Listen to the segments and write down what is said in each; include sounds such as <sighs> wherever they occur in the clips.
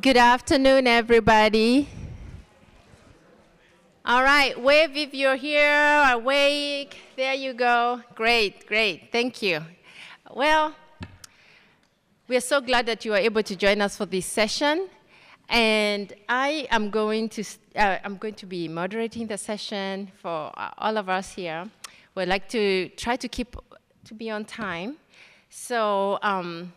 Good afternoon, everybody. All right, wave if you're here, awake. There you go. Great, great. Thank you. Well, we are so glad that you are able to join us for this session. And I am going to, uh, I'm going to be moderating the session for uh, all of us here. We'd like to try to keep, to be on time. So um,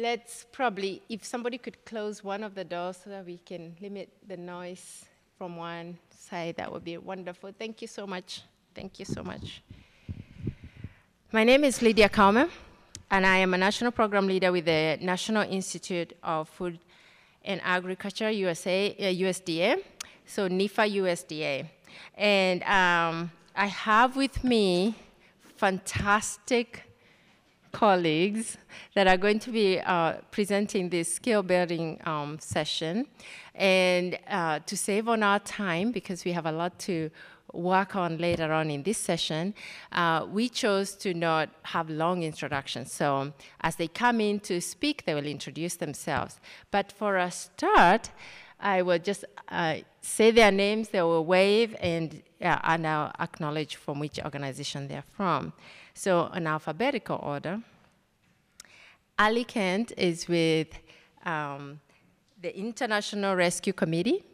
let's probably, if somebody could close one of the doors so that we can limit the noise from one side, that would be wonderful. Thank you so much. Thank you so much. My name is Lydia Kalmer, and I am a national program leader with the National Institute of Food and Agriculture USA, uh, USDA, so NIFA USDA. And um, I have with me fantastic colleagues that are going to be uh, presenting this skill building um, session. And uh, to save on our time, because we have a lot to work on later on in this session, uh, we chose to not have long introductions. So as they come in to speak, they will introduce themselves. But for a start, I will just uh, say their names, they will wave, and, uh, and I'll acknowledge from which organization they're from. So in alphabetical order, Ali Kent is with um, the International Rescue Committee.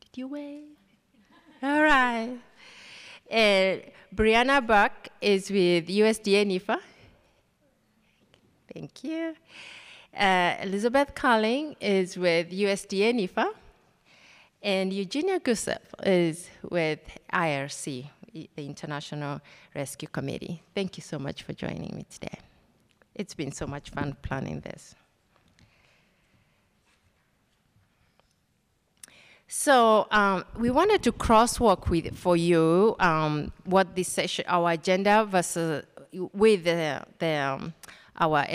Did you wave? All right. And Brianna Buck is with USDA NIFA. Thank you. Uh, Elizabeth Carling is with USDA NIFA. And Eugenia Gusev is with IRC, the International Rescue Committee. Thank you so much for joining me today. It's been so much fun planning this. So um, we wanted to crosswalk with for you um, what this session, our agenda versus with the, the um, our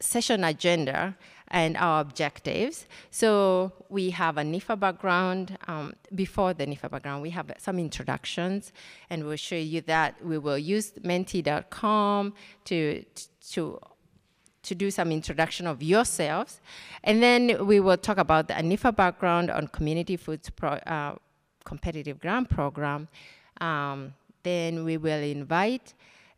session agenda and our objectives. So we have a NIFA background. Um, before the NIFA background, we have some introductions, and we'll show you that. We will use menti.com to to to do some introduction of yourselves. And then we will talk about the NIFA background on Community Foods Pro, uh, Competitive Grant Program. Um, then we will invite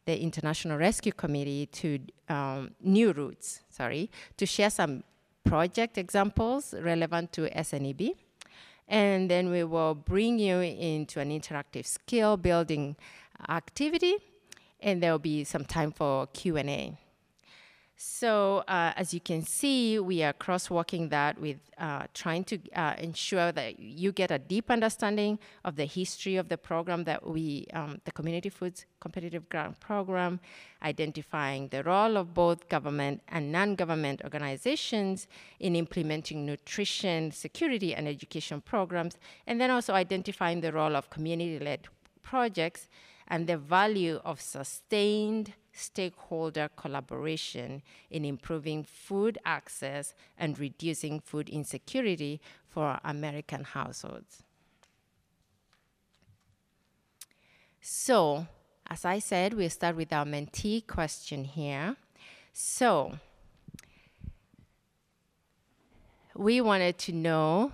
the International Rescue Committee to um, New Roots, sorry, to share some project examples relevant to SNEB. And then we will bring you into an interactive skill building activity, and there will be some time for Q&A. So uh, as you can see, we are crosswalking that with uh, trying to uh, ensure that you get a deep understanding of the history of the program that we, um, the Community Foods Competitive Grant Program, identifying the role of both government and non-government organizations in implementing nutrition, security, and education programs, and then also identifying the role of community-led projects and the value of sustained stakeholder collaboration in improving food access and reducing food insecurity for American households. So, as I said, we'll start with our Menti question here. So, we wanted to know,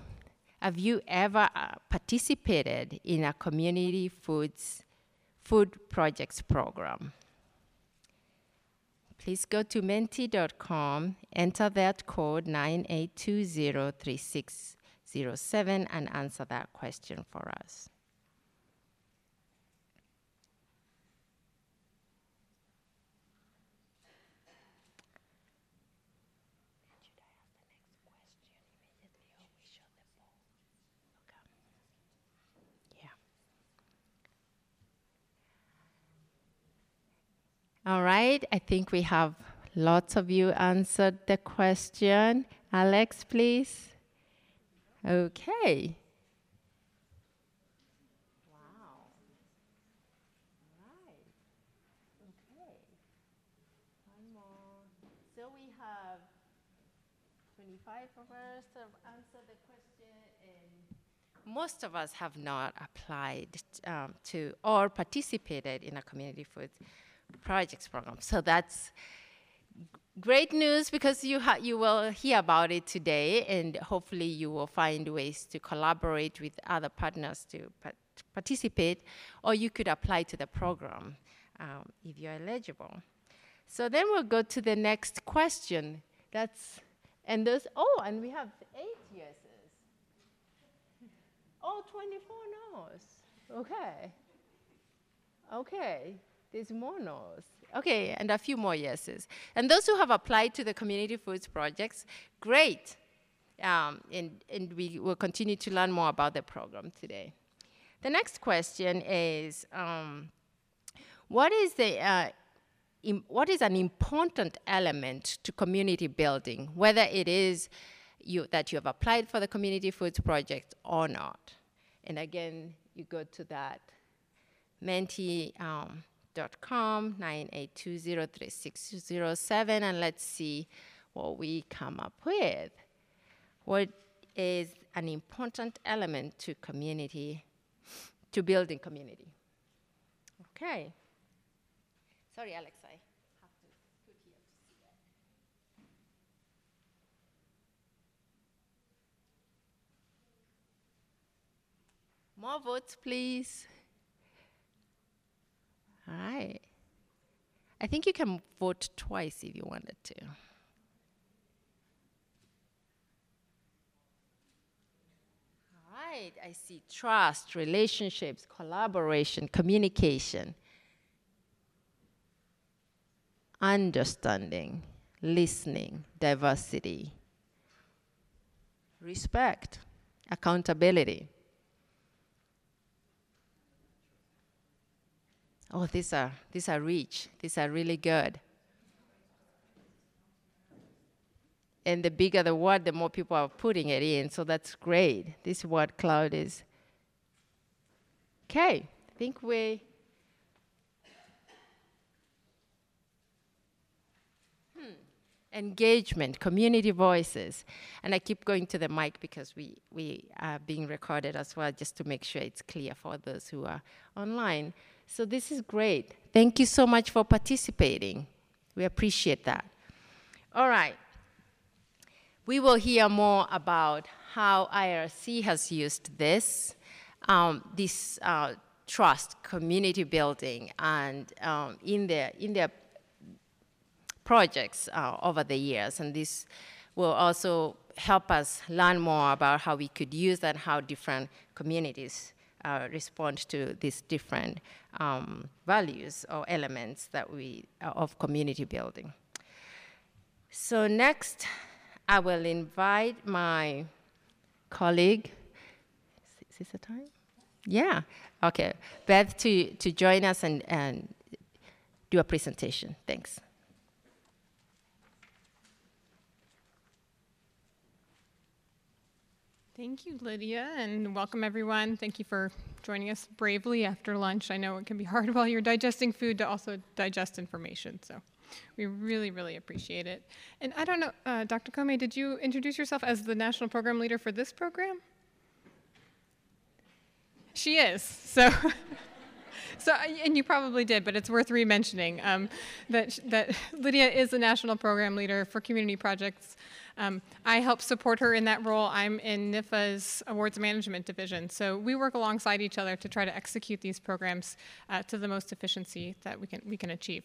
have you ever uh, participated in a community foods food projects program? Please go to menti.com, enter that code 98203607 and answer that question for us. All right, I think we have lots of you answered the question. Alex, please. Okay. Wow. Right. Okay. One more. So we have 25 of us have the question, most of us have not applied um, to or participated in a community food projects program. So that's great news because you, you will hear about it today, and hopefully you will find ways to collaborate with other partners to participate, or you could apply to the program um, if you're eligible. So then we'll go to the next question. That's, and those, oh, and we have eight yeses. Oh, 24 no's. Okay. Okay, there's more no's. Okay, and a few more yeses. And those who have applied to the community foods projects, great. Um, and, and we will continue to learn more about the program today. The next question is, um, what is the uh, what is an important element to community building, whether it is you, that you have applied for the community foods project or not? And again, you go to that Menti um, com 98203607 and let's see what we come up with. What is an important element to community, to building community? Okay. Sorry, Alex, I have to put here to see that. More votes, please. All right. I think you can vote twice if you wanted to. All right, I see trust, relationships, collaboration, communication, understanding, listening, diversity, respect, accountability. Oh, these are, these are rich, these are really good. And the bigger the word, the more people are putting it in, so that's great. This word cloud is. Okay, I think we. Hmm. Engagement, community voices. And I keep going to the mic because we, we are being recorded as well, just to make sure it's clear for those who are online. So this is great. Thank you so much for participating. We appreciate that. All right. We will hear more about how IRC has used this, um, this uh, trust, community building, and um, in, their, in their projects uh, over the years. And this will also help us learn more about how we could use that, how different communities uh, respond to these different um, values or elements that we uh, of community building. So next, I will invite my colleague. Is this the time? Yeah. Okay, Beth, to to join us and and do a presentation. Thanks. Thank you, Lydia, and welcome everyone. Thank you for joining us bravely after lunch. I know it can be hard while you're digesting food to also digest information, so we really, really appreciate it. And I don't know, uh, Dr. Kome, did you introduce yourself as the national program leader for this program? She is, so. <laughs> So, and you probably did, but it's worth re-mentioning um, that, that Lydia is the national program leader for community projects um, I help support her in that role. I'm in NIFA's awards management division. So we work alongside each other to try to execute these programs uh, to the most efficiency that we can, we can achieve.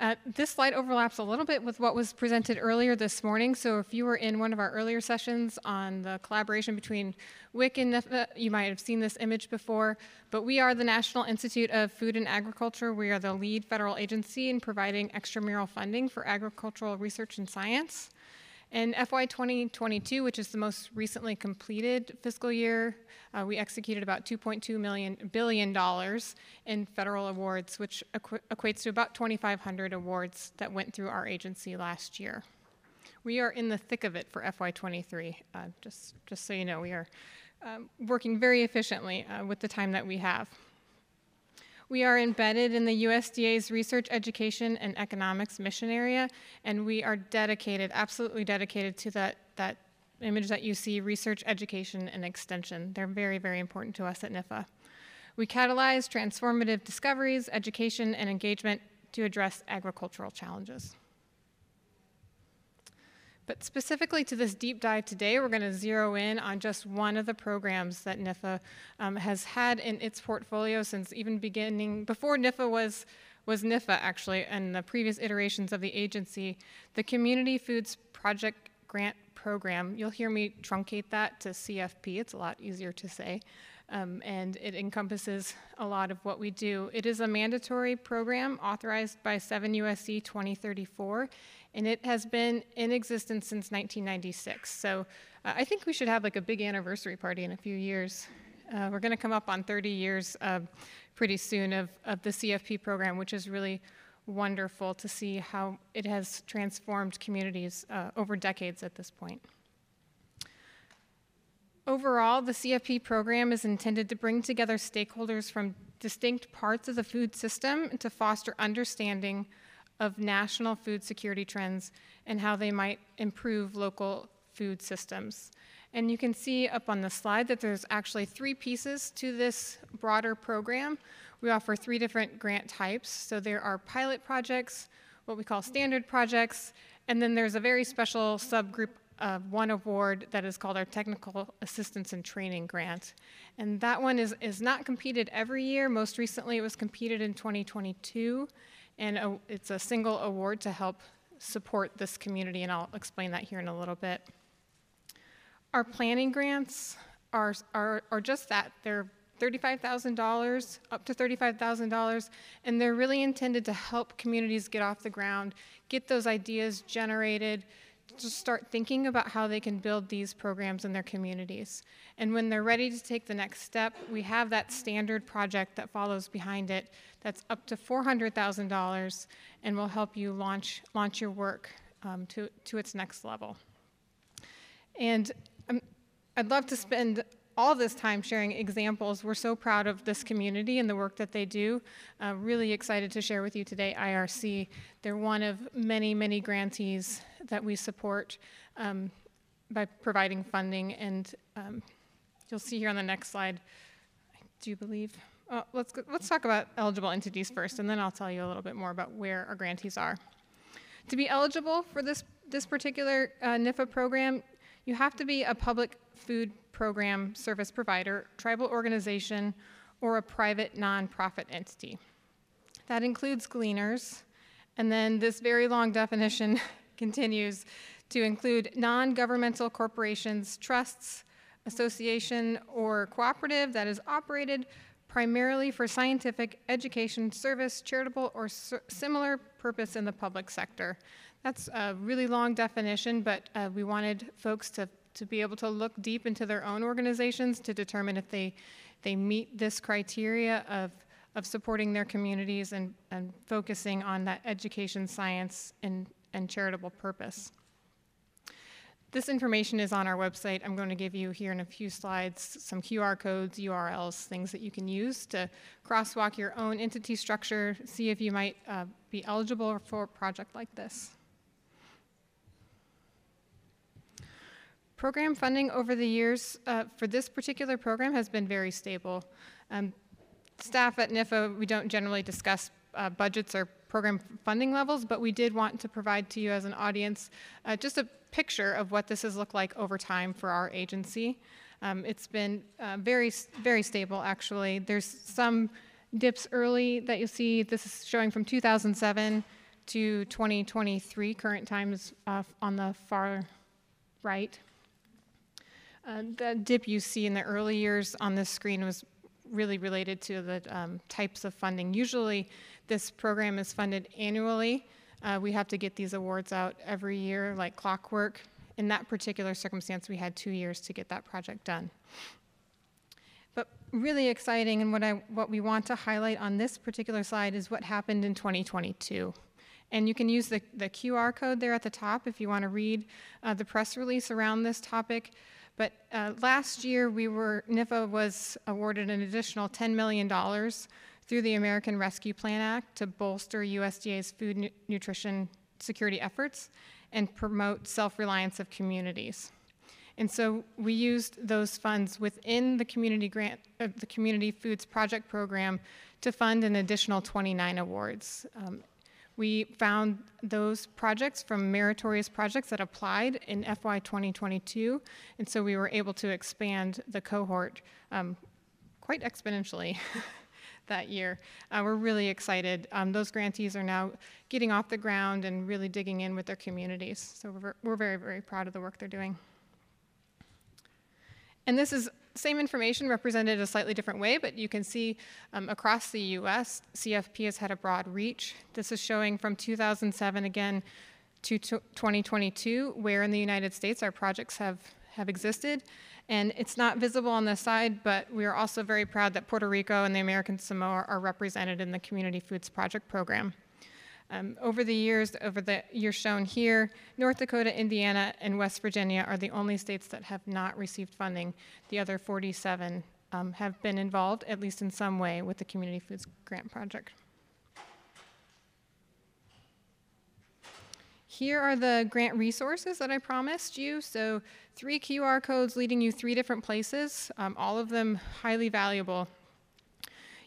Uh, this slide overlaps a little bit with what was presented earlier this morning. So if you were in one of our earlier sessions on the collaboration between WIC and NIFA, you might have seen this image before. But we are the National Institute of Food and Agriculture. We are the lead federal agency in providing extramural funding for agricultural research and science. In FY 2022, which is the most recently completed fiscal year, uh, we executed about 2.2 million billion dollars in federal awards, which equ equates to about 2,500 awards that went through our agency last year. We are in the thick of it for FY23. Uh, just, just so you know, we are um, working very efficiently uh, with the time that we have. We are embedded in the USDA's Research, Education, and Economics mission area, and we are dedicated, absolutely dedicated to that, that image that you see, research, education, and extension. They're very, very important to us at NIFA. We catalyze transformative discoveries, education, and engagement to address agricultural challenges. But specifically to this deep dive today, we're going to zero in on just one of the programs that NIFA um, has had in its portfolio since even beginning, before NIFA was, was NIFA actually, and the previous iterations of the agency, the Community Foods Project Grant Program. You'll hear me truncate that to CFP, it's a lot easier to say. Um, and it encompasses a lot of what we do. It is a mandatory program authorized by 7 USC 2034, and it has been in existence since 1996. So uh, I think we should have like a big anniversary party in a few years. Uh, we're going to come up on 30 years uh, pretty soon of, of the CFP program, which is really wonderful to see how it has transformed communities uh, over decades at this point. Overall, the CFP program is intended to bring together stakeholders from distinct parts of the food system to foster understanding of national food security trends and how they might improve local food systems. And you can see up on the slide that there's actually three pieces to this broader program. We offer three different grant types. So there are pilot projects, what we call standard projects, and then there's a very special subgroup of one award that is called our Technical Assistance and Training Grant. And that one is, is not competed every year. Most recently, it was competed in 2022 and a, it's a single award to help support this community, and I'll explain that here in a little bit. Our planning grants are, are, are just that. They're $35,000, up to $35,000, and they're really intended to help communities get off the ground, get those ideas generated, to start thinking about how they can build these programs in their communities. And when they're ready to take the next step, we have that standard project that follows behind it that's up to $400,000 and will help you launch, launch your work um, to, to its next level. And um, I'd love to spend all this time sharing examples. We're so proud of this community and the work that they do. Uh, really excited to share with you today IRC. They're one of many, many grantees that we support um, by providing funding. And um, you'll see here on the next slide, I do believe. Oh, let's, let's talk about eligible entities first, and then I'll tell you a little bit more about where our grantees are. To be eligible for this, this particular uh, NIFA program, you have to be a public food program service provider, tribal organization, or a private nonprofit entity. That includes gleaners, and then this very long definition <laughs> continues to include non governmental corporations, trusts, association, or cooperative that is operated primarily for scientific, education, service, charitable, or similar purpose in the public sector. That's a really long definition, but uh, we wanted folks to to be able to look deep into their own organizations to determine if they, they meet this criteria of, of supporting their communities and, and focusing on that education, science, and, and charitable purpose. This information is on our website. I'm going to give you here in a few slides some QR codes, URLs, things that you can use to crosswalk your own entity structure, see if you might uh, be eligible for a project like this. Program funding over the years uh, for this particular program has been very stable. Um, staff at NIFA, we don't generally discuss uh, budgets or program funding levels, but we did want to provide to you as an audience uh, just a picture of what this has looked like over time for our agency. Um, it's been uh, very, very stable, actually. There's some dips early that you'll see. This is showing from 2007 to 2023, current times uh, on the far right. Uh, the dip you see in the early years on this screen was really related to the um, types of funding. Usually, this program is funded annually. Uh, we have to get these awards out every year, like clockwork. In that particular circumstance, we had two years to get that project done. But really exciting, and what, I, what we want to highlight on this particular slide is what happened in 2022. And you can use the, the QR code there at the top if you want to read uh, the press release around this topic. But uh, last year, we were, NIFA was awarded an additional $10 million through the American Rescue Plan Act to bolster USDA's food nu- nutrition security efforts and promote self-reliance of communities. And so we used those funds within the community grant, uh, the Community Foods Project Program to fund an additional 29 awards. Um, We found those projects from meritorious projects that applied in FY 2022, and so we were able to expand the cohort um, quite exponentially. <laughs> that year. Uh, we're really excited. Um, those grantees are now getting off the ground and really digging in with their communities. So we're, we're very, very proud of the work they're doing. And this is same information represented a slightly different way, but you can see um, across the US, CFP has had a broad reach. This is showing from 2007 again to 2022, where in the United States our projects have, have existed. And it's not visible on this side, but we are also very proud that Puerto Rico and the American Samoa are represented in the Community Foods Project program. Um, over the years, over the years shown here, North Dakota, Indiana, and West Virginia are the only states that have not received funding. The other 47 um, have been involved, at least in some way, with the Community Foods Grant Project. Here are the grant resources that I promised you. So three QR codes leading you three different places, um, all of them highly valuable.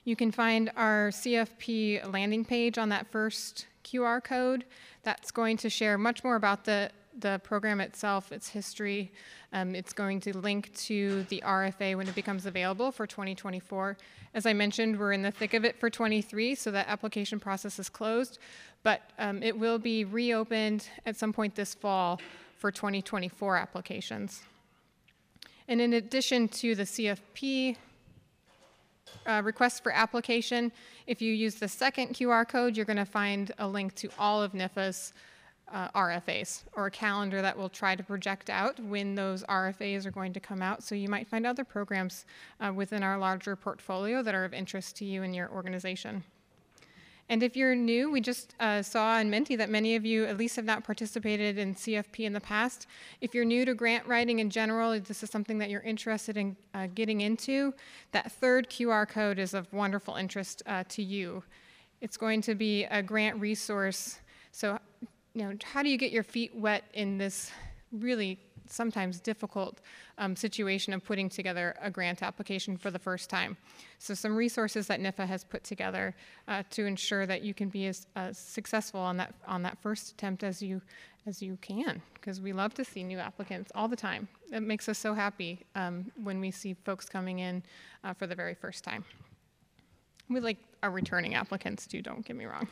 You can find our CFP landing page on that first QR code. That's going to share much more about the, the program itself, its history. Um, it's going to link to the RFA when it becomes available for 2024. As I mentioned, we're in the thick of it for 23, so that application process is closed, but um, it will be reopened at some point this fall for 2024 applications. And in addition to the CFP uh, request for application. If you use the second QR code, you're going to find a link to all of NIFA's uh, RFAs or a calendar that will try to project out when those RFAs are going to come out. So you might find other programs uh, within our larger portfolio that are of interest to you and your organization. And if you're new, we just uh, saw in Menti that many of you at least have not participated in CFP in the past. If you're new to grant writing in general, this is something that you're interested in uh, getting into, that third QR code is of wonderful interest uh, to you. It's going to be a grant resource. So, you know, how do you get your feet wet in this really sometimes difficult um, situation of putting together a grant application for the first time. So some resources that NIFA has put together uh, to ensure that you can be as, as successful on that on that first attempt as you as you can, because we love to see new applicants all the time. It makes us so happy um, when we see folks coming in uh, for the very first time. We like our returning applicants too, don't get me wrong.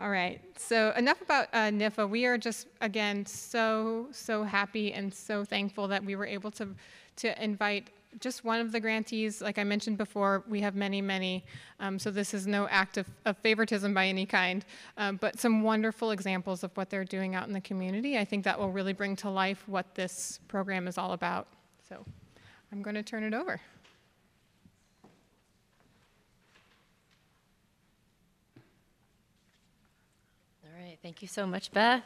All right, so enough about uh, NIFA. We are just, again, so, so happy and so thankful that we were able to, to invite just one of the grantees. Like I mentioned before, we have many, many, um, so this is no act of, of favoritism by any kind, um, but some wonderful examples of what they're doing out in the community. I think that will really bring to life what this program is all about. So I'm going to turn it over. Thank you so much, Beth.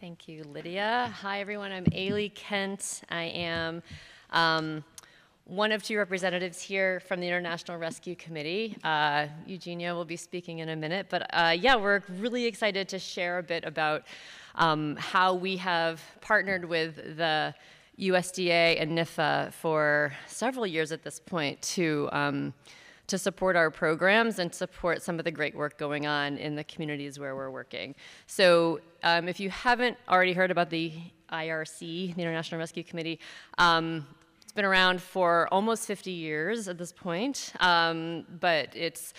Thank you, Lydia. Hi, everyone. I'm Ailey Kent. I am um, one of two representatives here from the International Rescue Committee. Uh, Eugenia will be speaking in a minute. But uh, yeah, we're really excited to share a bit about um, how we have partnered with the USDA and NIFA for several years at this point to um, to support our programs and support some of the great work going on in the communities where we're working. So um, if you haven't already heard about the IRC, the International Rescue Committee, um, it's been around for almost 50 years at this point, um, but it's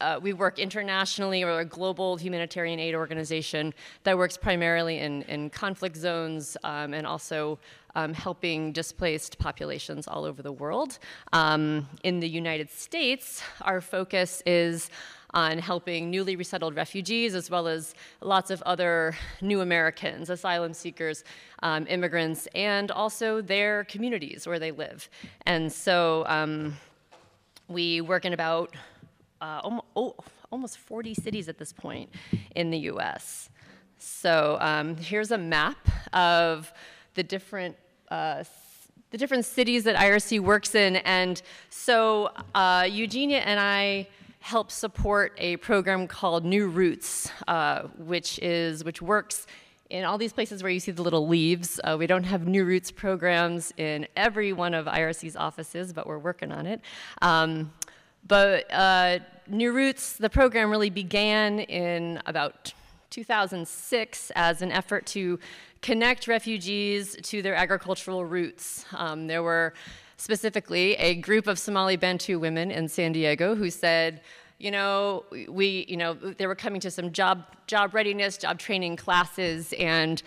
uh, we work internationally, we're a global humanitarian aid organization that works primarily in, in conflict zones um, and also um, helping displaced populations all over the world. Um, in the United States, our focus is on helping newly resettled refugees as well as lots of other new Americans, asylum seekers, um, immigrants, and also their communities where they live. And so um, we work in about uh, almost 40 cities at this point in the US. So um, here's a map of the different uh, the different cities that IRC works in. And so uh, Eugenia and I help support a program called New Roots, uh, which is which works in all these places where you see the little leaves. Uh, we don't have New Roots programs in every one of IRC's offices, but we're working on it. Um, but uh, New Roots, the program really began in about 2006 as an effort to connect refugees to their agricultural roots. Um, there were specifically a group of Somali Bantu women in San Diego who said, you know, we, you know, they were coming to some job, job readiness, job training classes, and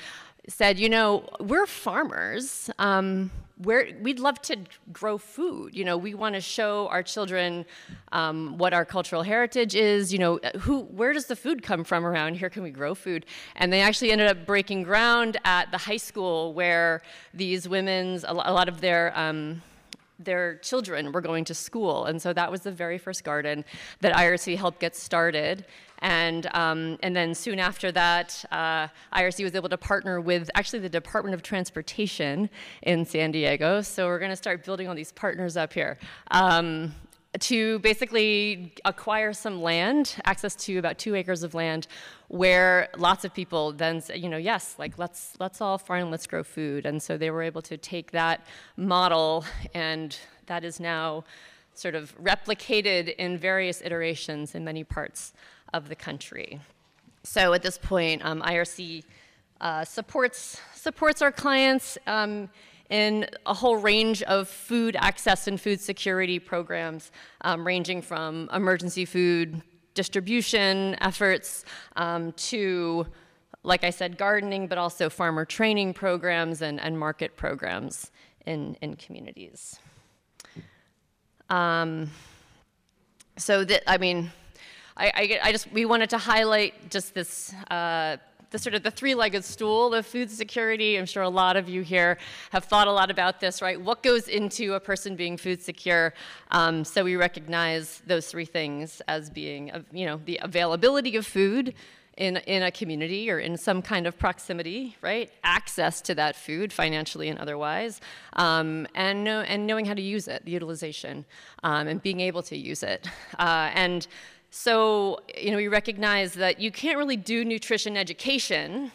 said, you know, we're farmers. Um, we're, we'd love to grow food. You know, we want to show our children um, what our cultural heritage is. You know, who, where does the food come from around here? Can we grow food? And they actually ended up breaking ground at the high school where these women's, a lot of their um, their children were going to school. And so that was the very first garden that IRC helped get started. And, um, and then soon after that, uh, IRC was able to partner with actually the Department of Transportation in San Diego. So we're going to start building all these partners up here. Um, to basically acquire some land, access to about two acres of land, where lots of people then say, you know, yes, like let's let's all farm, let's grow food, and so they were able to take that model, and that is now sort of replicated in various iterations in many parts of the country. So at this point, um, IRC uh, supports supports our clients. Um, in a whole range of food access and food security programs, um, ranging from emergency food distribution efforts um, to, like I said, gardening, but also farmer training programs and, and market programs in, in communities. Um, so that, I mean, I, I, I, just, we wanted to highlight just this uh, the sort of the three-legged stool of food security. I'm sure a lot of you here have thought a lot about this, right? What goes into a person being food secure? Um, so we recognize those three things as being, you know, the availability of food, in, in a community or in some kind of proximity, right? Access to that food, financially and otherwise, um, and, know, and knowing how to use it, the utilization, um, and being able to use it. Uh, and so, you know, we recognize that you can't really do nutrition education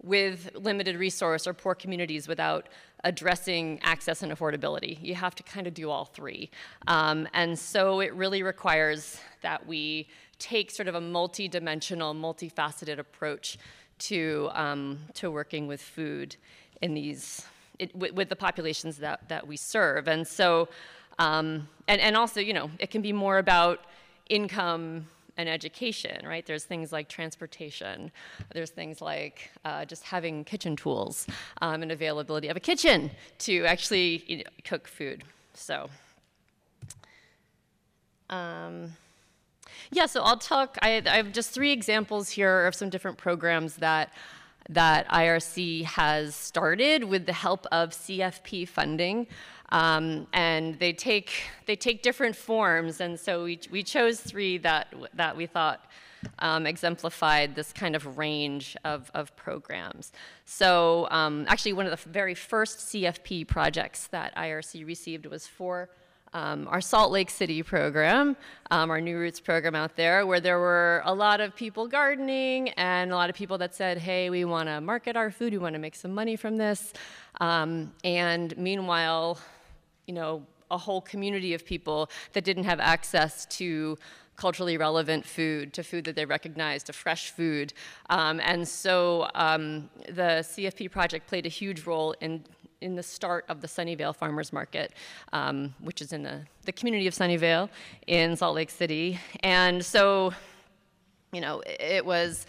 with limited resource or poor communities without addressing access and affordability. You have to kind of do all three. Um, and so it really requires that we take sort of a multi-dimensional, multifaceted approach to, um, to working with food in these, it, with, with, the populations that, that we serve. And so, um, and, and also, you know, it can be more about income and education, right? There's things like transportation. There's things like uh, just having kitchen tools um, and availability of a kitchen to actually you know, cook food. So, um, yeah, so I'll talk, I, I have just three examples here of some different programs that that IRC has started with the help of CFP funding. Um, and they take, they take different forms, and so we, we chose three that, that we thought um, exemplified this kind of range of, of programs. So um, actually one of the very first CFP projects that IRC received was for um, our Salt Lake City program, um, our New Roots program out there, where there were a lot of people gardening and a lot of people that said, hey, we want to market our food, we want to make some money from this. Um, and meanwhile, you know, a whole community of people that didn't have access to culturally relevant food, to food that they recognized, to fresh food. Um, and so um, the CFP project played a huge role in, in the start of the Sunnyvale Farmers Market, um, which is in the, the community of Sunnyvale in Salt Lake City. And so, you know, it was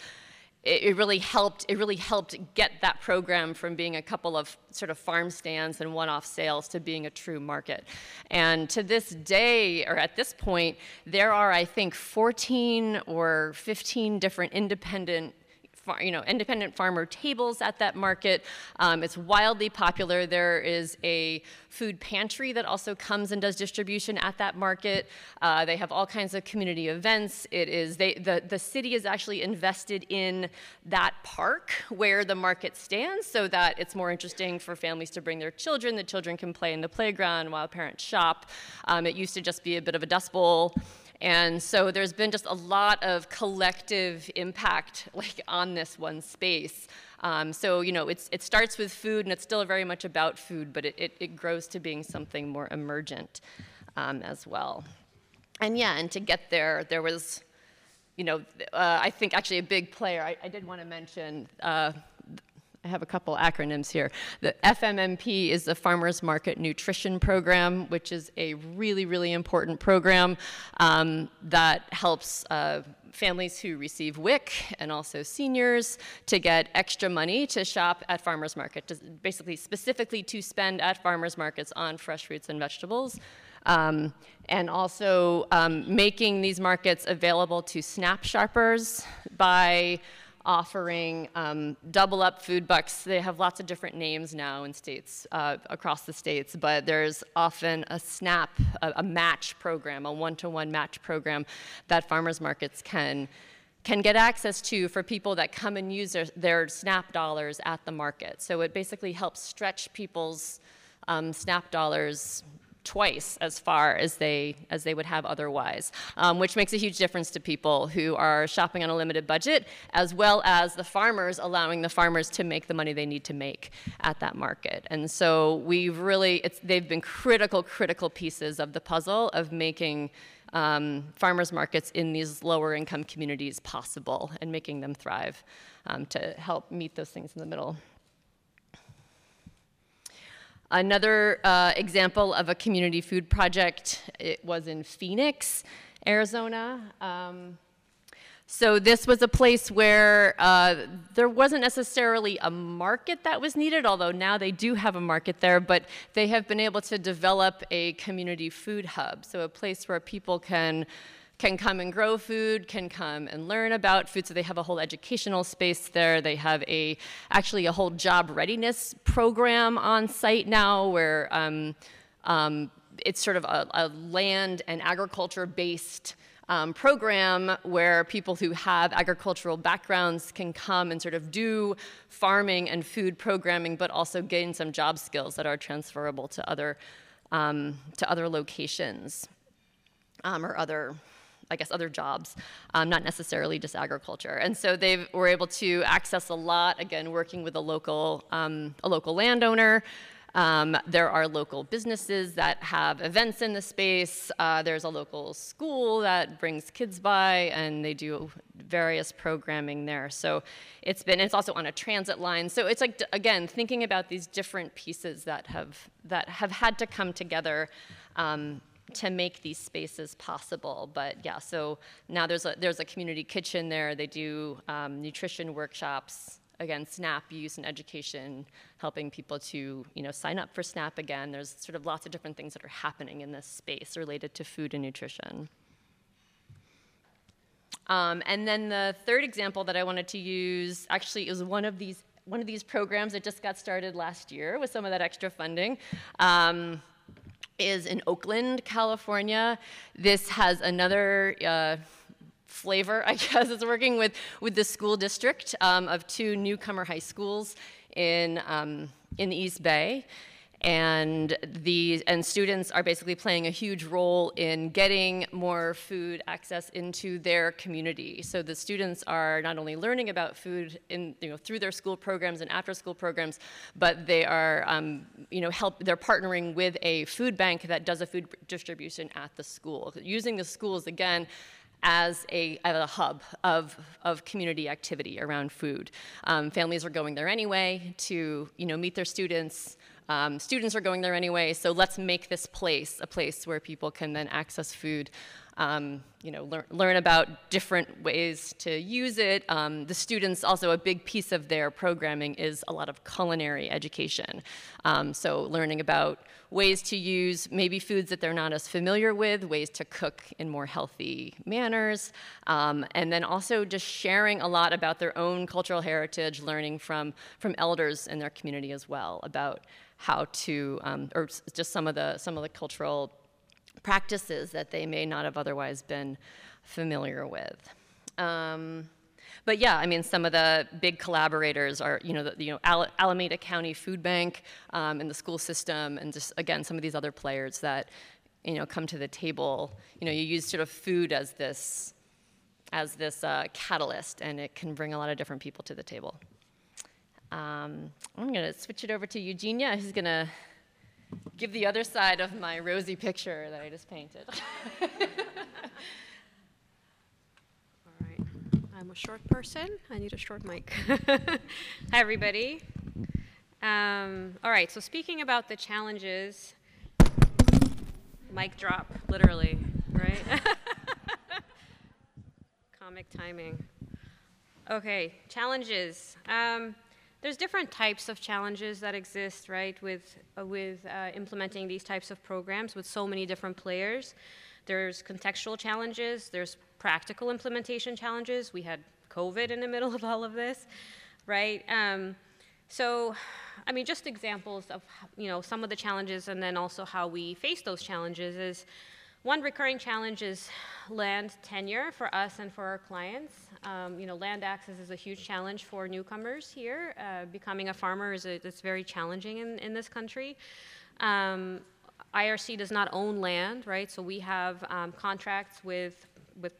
it, really helped it really helped get that program from being a couple of sort of farm stands and one-off sales to being a true market. And to this day or at this point there are i think 14 or 15 different independent you know, independent farmer tables at that market. Um, it's wildly popular. There is a food pantry that also comes and does distribution at that market. Uh, they have all kinds of community events. It is they, the the city is actually invested in that park where the market stands, so that it's more interesting for families to bring their children. The children can play in the playground while parents shop. Um, it used to just be a bit of a dust bowl. And so there's been just a lot of collective impact <laughs> like on this one space. Um, so, you know, it starts with food and it's still very much about food, but it, it, it grows to being something more emergent um, as well. and yeah, and to get there, there was, you know, uh, I think actually a big player. I, I did want to mention. Uh, I have a couple acronyms here. The FMNP is the Farmers Market Nutrition Program, which is a really, really important program um, that helps uh, families who receive WIC and also seniors to get extra money to shop at farmers market, basically specifically to spend at farmers markets on fresh fruits and vegetables. Um, and also um, making these markets available to SNAP shoppers by offering um, double up food bucks. They have lots of different names now in states, uh, across the states, but there's often a SNAP, a, a match program, a one-to-one match program that farmers markets can can get access to for people that come and use their, their SNAP dollars at the market. So it basically helps stretch people's um, SNAP dollars twice as far as they as they would have otherwise, um, which makes a huge difference to people who are shopping on a limited budget, as well as the farmers allowing the farmers to make the money they need to make at that market. And so we've really they've been critical, critical pieces of the puzzle of making. Um, farmers markets in these lower income communities possible and making them thrive um, to help meet those things in the middle. Another uh, example of a community food project, it was in Phoenix, Arizona. Um, so this was a place where uh, there wasn't necessarily a market that was needed, although now they do have a market there, but they have been able to develop a community food hub, so a place where people can can come and grow food, can come and learn about food. So they have a whole educational space there. They have a actually a whole job readiness program on site now where um, um, it's sort of a, a land and agriculture based um, program where people who have agricultural backgrounds can come and sort of do farming and food programming, but also gain some job skills that are transferable to other um, to other locations um, or other I guess, other jobs, um, not necessarily just agriculture. And so they were able to access a lot, again, working with a local, um, a local landowner. Um, there are local businesses that have events in the space. Uh, there's a local school that brings kids by, and they do various programming there. So it's been. It's also on a transit line. So it's like again thinking about these different pieces that have that have had to come together. Um, to make these spaces possible. But yeah, so now there's a, there's a community kitchen there. They do um, nutrition workshops, again, SNAP use and education, helping people to you know, sign up for SNAP again. There's sort of lots of different things that are happening in this space related to food and nutrition. Um, and then the third example that I wanted to use actually is one of these one of these programs that just got started last year with some of that extra funding. Um, is in Oakland, California. This has another uh, flavor, <laughs> I guess. It's working with, with the school district um, of two newcomer high schools in, um, in the East Bay and the and students are basically playing a huge role in getting more food access into their community. So the students are not only learning about food in you know through their school programs and after school programs, but they are um, you know help they're partnering with a food bank that does a food distribution at the school, using the schools again as a, as a, hub of, of community activity around food. Um, families are going there anyway to you know, meet their students, um, students are going there anyway, so let's make this place a place where people can then access food, um, you know, learn, learn about different ways to use it. Um, the students, also a big piece of their programming is a lot of culinary education. Um, so learning about ways to use maybe foods that they're not as familiar with, ways to cook in more healthy manners, um, and then also just sharing a lot about their own cultural heritage, learning from, from elders in their community as well about how to, um, or just some of the some of the cultural practices that they may not have otherwise been familiar with. Um, but yeah, I mean, some of the big collaborators are, you know, the, you know, Al Alameda County Food Bank um, and the school system, and just again some of these other players that, you know, come to the table. You know, you use sort of food as this, as this uh, catalyst, and it can bring a lot of different people to the table. Um, I'm going to switch it over to Eugenia, who's going to give the other side of my rosy picture that I just painted. <laughs> All right. I'm a short person. I need a short mic. <laughs> Hi, everybody. Um, all right, so speaking about the challenges, mic drop, literally, right? <laughs> Comic timing. Okay, challenges. Um, there's different types of challenges that exist, right, with, uh, with uh, implementing these types of programs with so many different players. There's contextual challenges, there's practical implementation challenges. We had COVID in the middle of all of this, right? Um, so, I mean, just examples of, you know, some of the challenges and then also how we face those challenges is one recurring challenge is land tenure for us and for our clients. Um, you know, land access is a huge challenge for newcomers here. Uh, becoming a farmer is a, it's very challenging in, in this country. Um, IRC does not own land, right? So we have um, contracts with, with,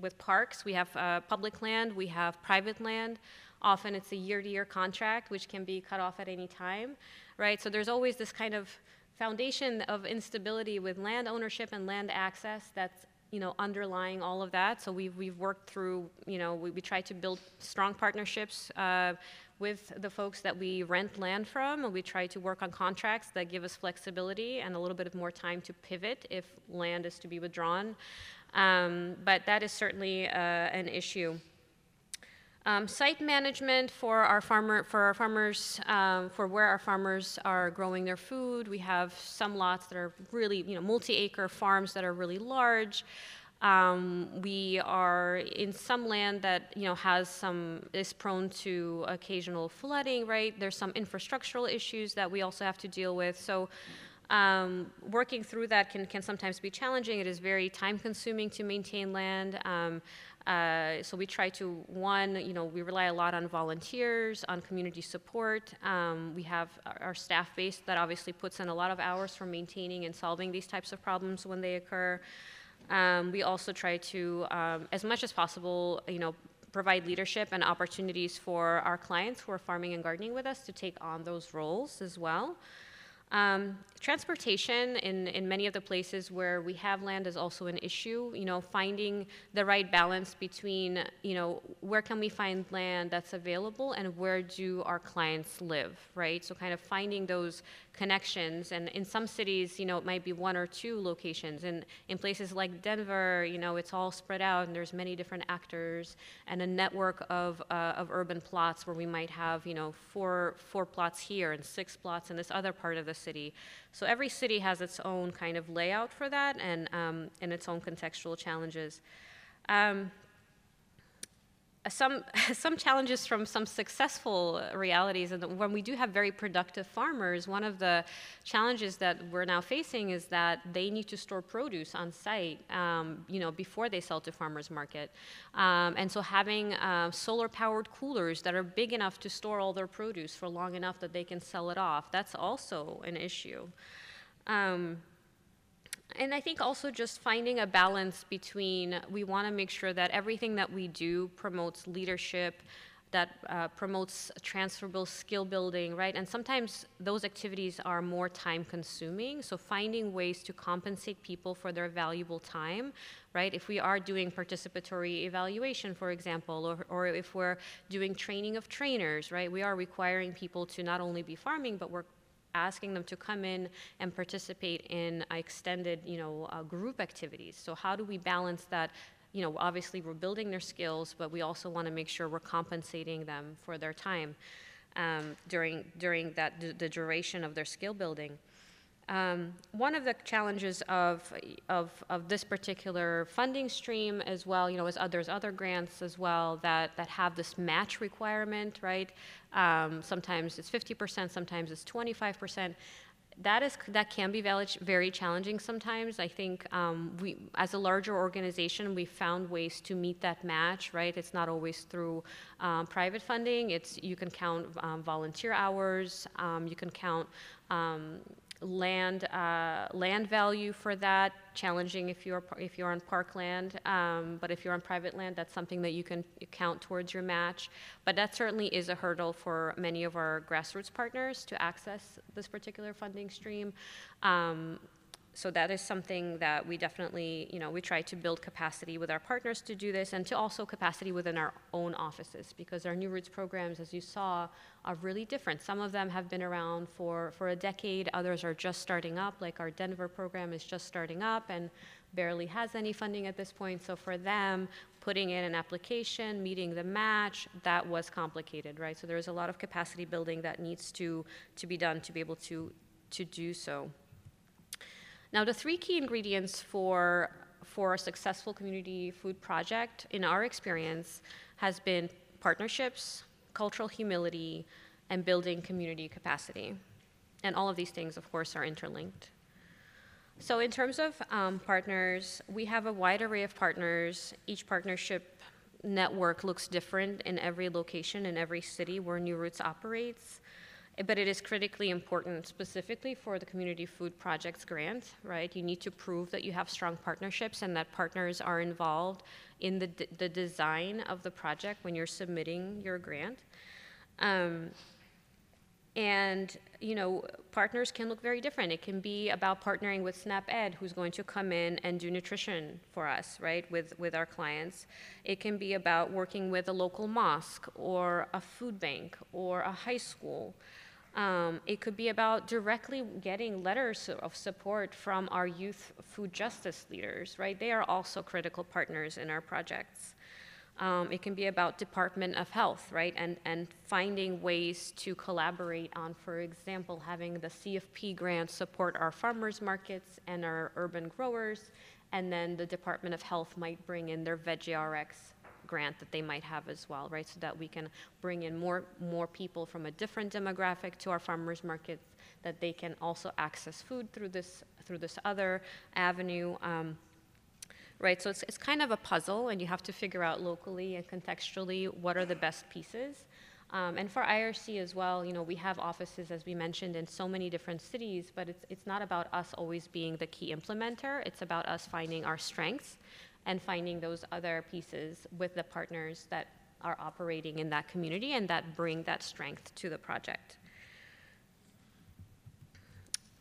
with parks. We have uh, public land, we have private land. Often it's a year-to-year contract, which can be cut off at any time, right? So there's always this kind of foundation of instability with land ownership and land access that's you know underlying all of that. So we've, we've worked through you know we, we try to build strong partnerships uh, with the folks that we rent land from. And we try to work on contracts that give us flexibility and a little bit of more time to pivot if land is to be withdrawn. Um, but that is certainly uh, an issue um, site management for our farmer for our farmers um, for where our farmers are growing their food. We have some lots that are really you know multi-acre farms that are really large. Um, we are in some land that you know has some is prone to occasional flooding. Right, there's some infrastructural issues that we also have to deal with. So. Um, working through that can, can sometimes be challenging. It is very time consuming to maintain land. Um, uh, so we try to, one, you know, we rely a lot on volunteers, on community support. Um, we have our staff base that obviously puts in a lot of hours for maintaining and solving these types of problems when they occur. Um, we also try to, um, as much as possible, you know, provide leadership and opportunities for our clients who are farming and gardening with us to take on those roles as well. Um, transportation in, in many of the places where we have land is also an issue. You know, finding the right balance between, you know, where can we find land that's available and where do our clients live, right? So kind of finding those connections. And in some cities, you know, it might be one or two locations. And in places like Denver, you know, it's all spread out and there's many different actors and a network of, uh, of urban plots where we might have, you know, four, four plots here and six plots in this other part of the city. So every city has its own kind of layout for that and, um, and its own contextual challenges. Um, some, <laughs> some challenges from some successful realities. And when we do have very productive farmers, one of the challenges that we're now facing is that they need to store produce on site, um, you know, before they sell to farmers market. Um, and so having uh, solar-powered coolers that are big enough to store all their produce for long enough that they can sell it off, that's also an issue. Um, and I think also just finding a balance between we want to make sure that everything that we do promotes leadership, that uh, promotes transferable skill building, right? And sometimes those activities are more time consuming. So finding ways to compensate people for their valuable time, right? If we are doing participatory evaluation, for example, or, or if we're doing training of trainers, right? We are requiring people to not only be farming, but work asking them to come in and participate in extended, you know, uh, group activities. So how do we balance that? You know, obviously we're building their skills, but we also want to make sure we're compensating them for their time um, during during that the duration of their skill building. Um, one of the challenges of, of, of, this particular funding stream as well, you know, as others, other grants as well that, that have this match requirement, right? Um, sometimes it's 50%, sometimes it's 25%. That is that can be very challenging sometimes. I think um, we, as a larger organization, we found ways to meet that match. Right, it's not always through um, private funding. It's you can count um, volunteer hours. Um, you can count land uh, land value for that challenging if you're if you're on parkland um, but if you're on private land that's something that you can count towards your match. But that certainly is a hurdle for many of our grassroots partners to access this particular funding stream. Um, so that is something that we definitely, you know, we try to build capacity with our partners to do this and to also capacity within our own offices because our New Roots programs, as you saw, are really different. Some of them have been around for, for a decade, others are just starting up, like our Denver program is just starting up and barely has any funding at this point. So for them, putting in an application, meeting the match, that was complicated, right? So there's a lot of capacity building that needs to, to be done to be able to, to do so. Now, the three key ingredients for, for a successful community food project, in our experience, has been partnerships, cultural humility, and building community capacity. And all of these things, of course, are interlinked. So, in terms of um, partners, we have a wide array of partners. Each partnership network looks different in every location, in every city where New Roots operates but it is critically important specifically for the community food projects grant right you need to prove that you have strong partnerships and that partners are involved in the, d- the design of the project when you're submitting your grant. Um, and you know partners can look very different. It can be about partnering with SNAP-Ed who's going to come in and do nutrition for us right with with our clients. It can be about working with a local mosque or a food bank or a high school um, it could be about directly getting letters of support from our youth food justice leaders, right? They are also critical partners in our projects. Um, it can be about Department of Health, right? And, and finding ways to collaborate on, for example, having the CFP grant support our farmers markets and our urban growers, and then the Department of Health might bring in their VeggieRx grant that they might have as well, right? So that we can bring in more, more people from a different demographic to our farmers markets, that they can also access food through this, through this other avenue. Um, right? So it's, it's kind of a puzzle, and you have to figure out locally and contextually what are the best pieces. Um, and for IRC as well, you know, we have offices, as we mentioned, in so many different cities, but it's, it's not about us always being the key implementer. It's about us finding our strengths and finding those other pieces with the partners that are operating in that community and that bring that strength to the project.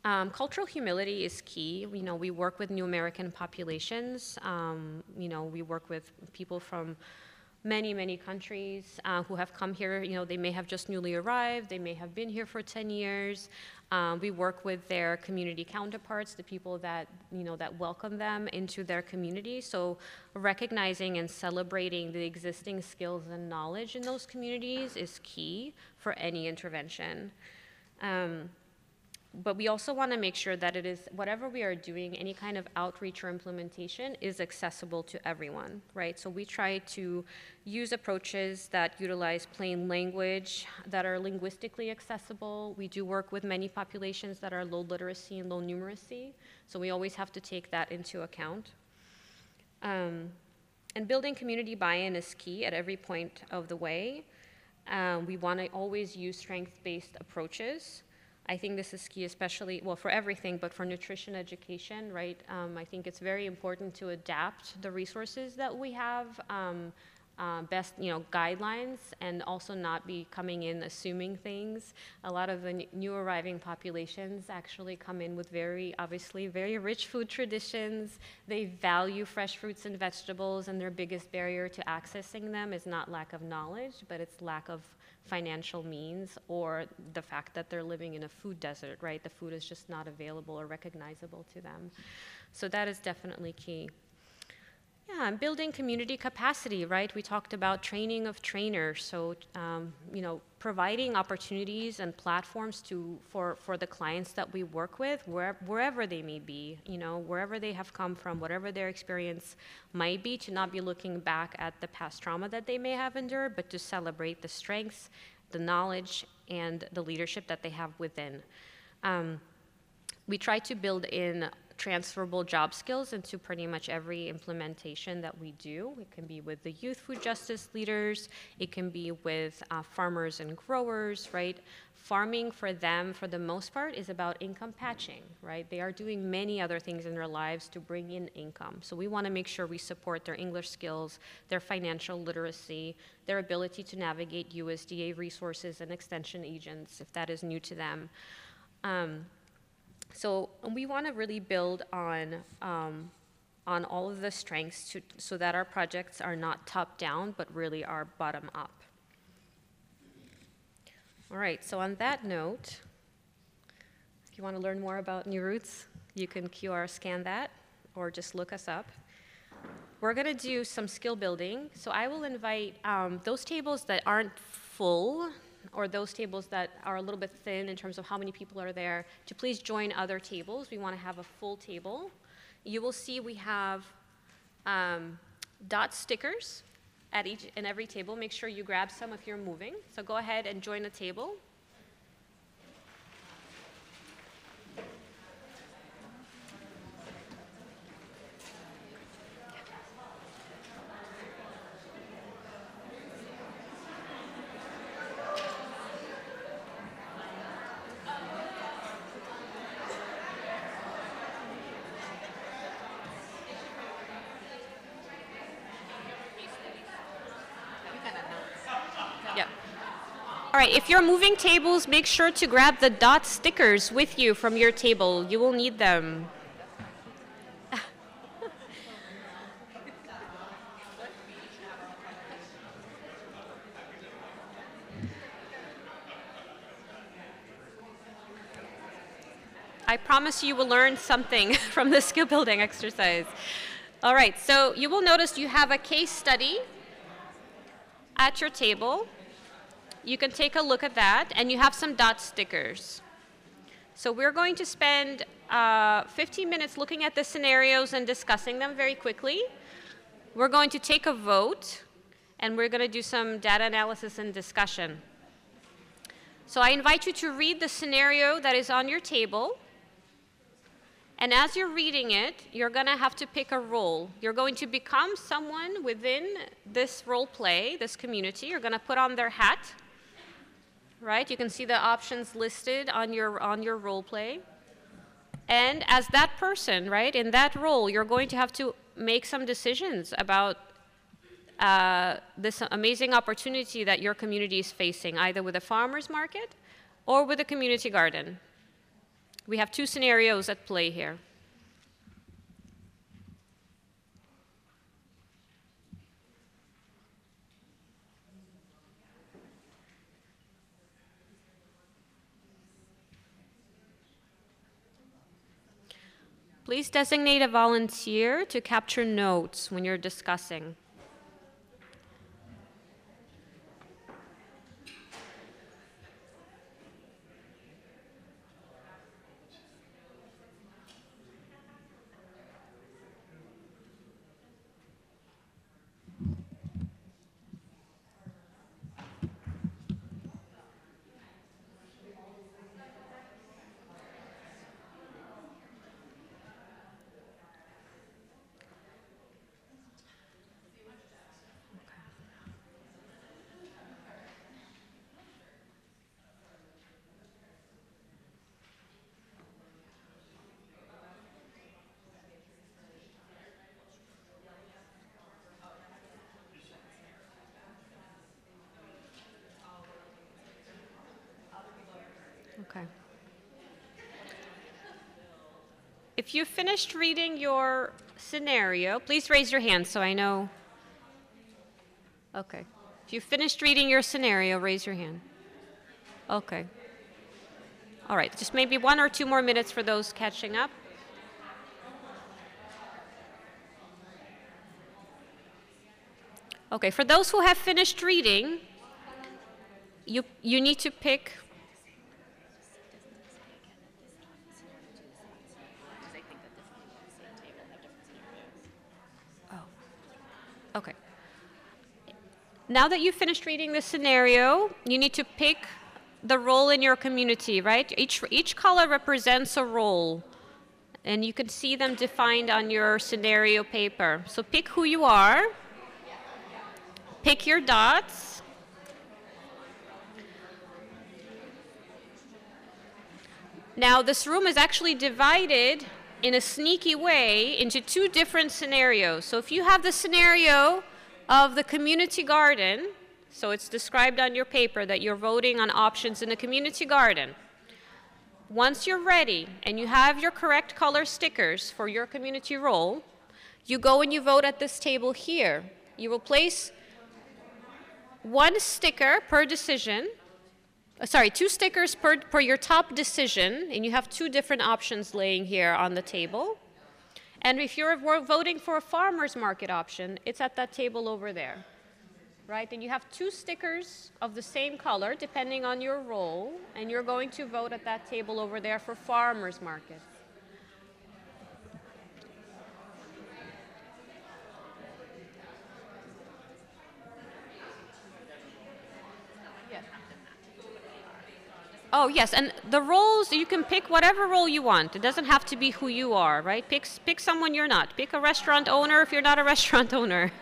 Um, cultural humility is key. You know, we work with new American populations. Um, you know, we work with people from many, many countries uh, who have come here. You know, they may have just newly arrived, they may have been here for 10 years. Um, we work with their community counterparts, the people that, you know, that welcome them into their community. So recognizing and celebrating the existing skills and knowledge in those communities is key for any intervention. Um, but we also want to make sure that it is whatever we are doing any kind of outreach or implementation is accessible to everyone right? So we try to use approaches that utilize plain language that are linguistically accessible. We do work with many populations that are low literacy and low numeracy so we always have to take that into account. Um, and building community buy-in is key at every point of the way. Um, we want to always use strength-based approaches I think this is key, especially, well, for everything, but for nutrition education, right? Um, I think it's very important to adapt the resources that we have, um, uh, best, you know, guidelines, and also not be coming in assuming things. A lot of the new arriving populations actually come in with very, obviously, very rich food traditions. They value fresh fruits and vegetables, and their biggest barrier to accessing them is not lack of knowledge, but it's lack of financial means or the fact that they're living in a food desert, right? The food is just not available or recognizable to them. So that is definitely key. Yeah, and building community capacity, right? We talked about training of trainers. So, um, you know, providing opportunities and platforms to for for the clients that we work with, where, wherever they may be, you know, wherever they have come from, whatever their experience might be, to not be looking back at the past trauma that they may have endured, but to celebrate the strengths, the knowledge, and the leadership that they have within. Um, we try to build in transferable job skills into pretty much every implementation that we do. It can be with the youth food justice leaders, it can be with uh, farmers and growers, right? Farming for them, for the most part, is about income patching, right? They are doing many other things in their lives to bring in income. So we want to make sure we support their English skills, their financial literacy, their ability to navigate USDA resources and extension agents if that is new to them. Um, so we want to really build on, um, on all of the strengths to, so that our projects are not top down, but really are bottom up. All right, so on that note, if you want to learn more about New Roots, you can QR scan that or just look us up. We're going to do some skill building. So I will invite um, those tables that aren't full or those tables that are a little bit thin in terms of how many people are there, to please join other tables. We want to have a full table. You will see we have um, dot stickers at each and every table. Make sure you grab some if you're moving. So go ahead and join a table. All right, if you're moving tables, make sure to grab the dot stickers with you from your table. You will need them. I promise you will learn something <laughs> from the skill building exercise. All right, so you will notice you have a case study at your table. You can take a look at that, and you have some dot stickers. So we're going to spend uh, 15 minutes looking at the scenarios and discussing them very quickly. We're going to take a vote, and we're going to do some data analysis and discussion. So I invite you to read the scenario that is on your table. And as you're reading it, you're going to have to pick a role. You're going to become someone within this role play, this community. You're going to put on their hat right? You can see the options listed on your, on your role play. And as that person, right, in that role, you're going to have to make some decisions about uh, this amazing opportunity that your community is facing, either with a farmer's market or with a community garden. We have two scenarios at play here. Please designate a volunteer to capture notes when you're discussing. Okay. If you finished reading your scenario, please raise your hand so I know. Okay. If you finished reading your scenario, raise your hand. Okay. All right, just maybe one or two more minutes for those catching up. Okay, for those who have finished reading, you, you need to pick Okay. Now that you've finished reading the scenario, you need to pick the role in your community, right? Each, each color represents a role. And you can see them defined on your scenario paper. So pick who you are, pick your dots. Now, this room is actually divided in a sneaky way into two different scenarios. So if you have the scenario of the community garden, so it's described on your paper that you're voting on options in the community garden. Once you're ready and you have your correct color stickers for your community role, you go and you vote at this table here. You will place one sticker per decision uh, sorry, two stickers per, per your top decision, and you have two different options laying here on the table. And if you're voting for a farmer's market option, it's at that table over there, right? And you have two stickers of the same color, depending on your role, and you're going to vote at that table over there for farmer's market. Oh, yes, and the roles, you can pick whatever role you want. It doesn't have to be who you are, right? Pick, pick someone you're not. Pick a restaurant owner if you're not a <laughs> restaurant owner. <laughs>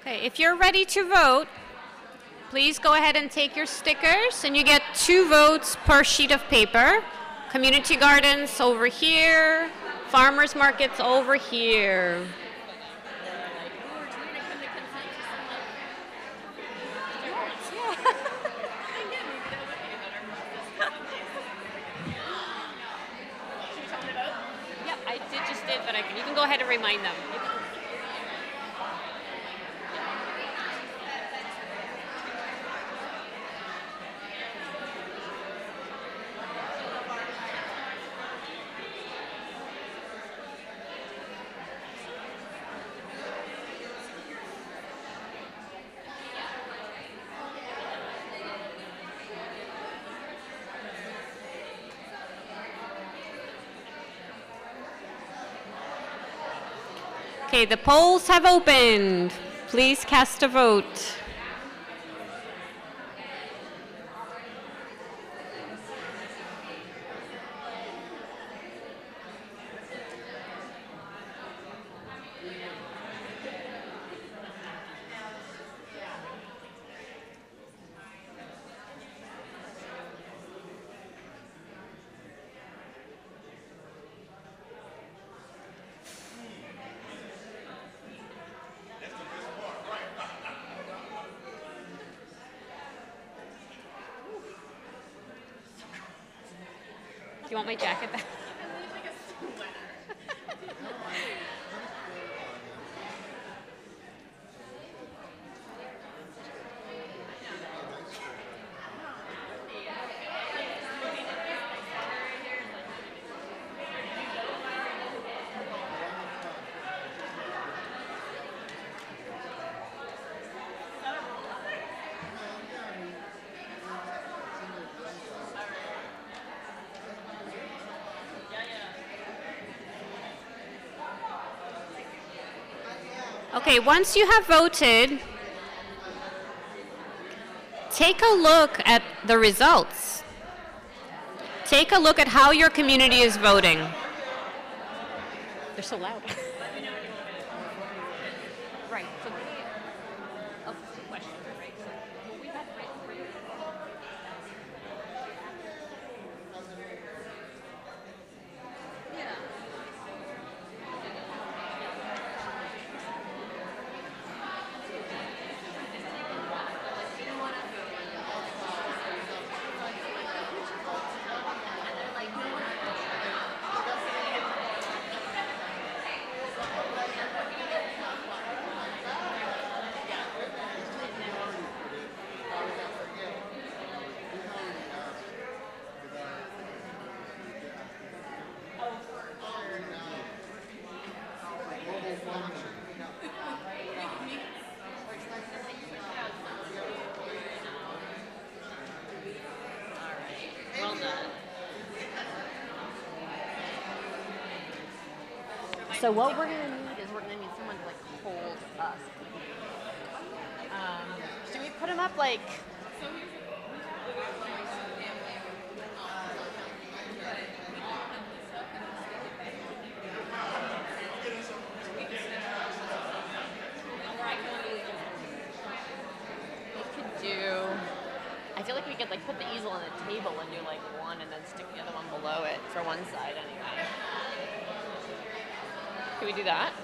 Okay, if you're ready to vote, please go ahead and take your stickers, and you get two votes per sheet of paper. Community gardens over here, farmers markets over here. Yep, I did just did, but I can, you can go ahead and remind them. Okay, the polls have opened. Please cast a vote. You want my jacket back? Okay, once you have voted, take a look at the results. Take a look at how your community is voting. They're so loud. <laughs> So what we're gonna need is we're gonna need someone to like hold us. Um, should we put them up like? We could do. I feel like we could like put the easel on the table and do like one and then stick the other one below it for one side anyway. Can we do that?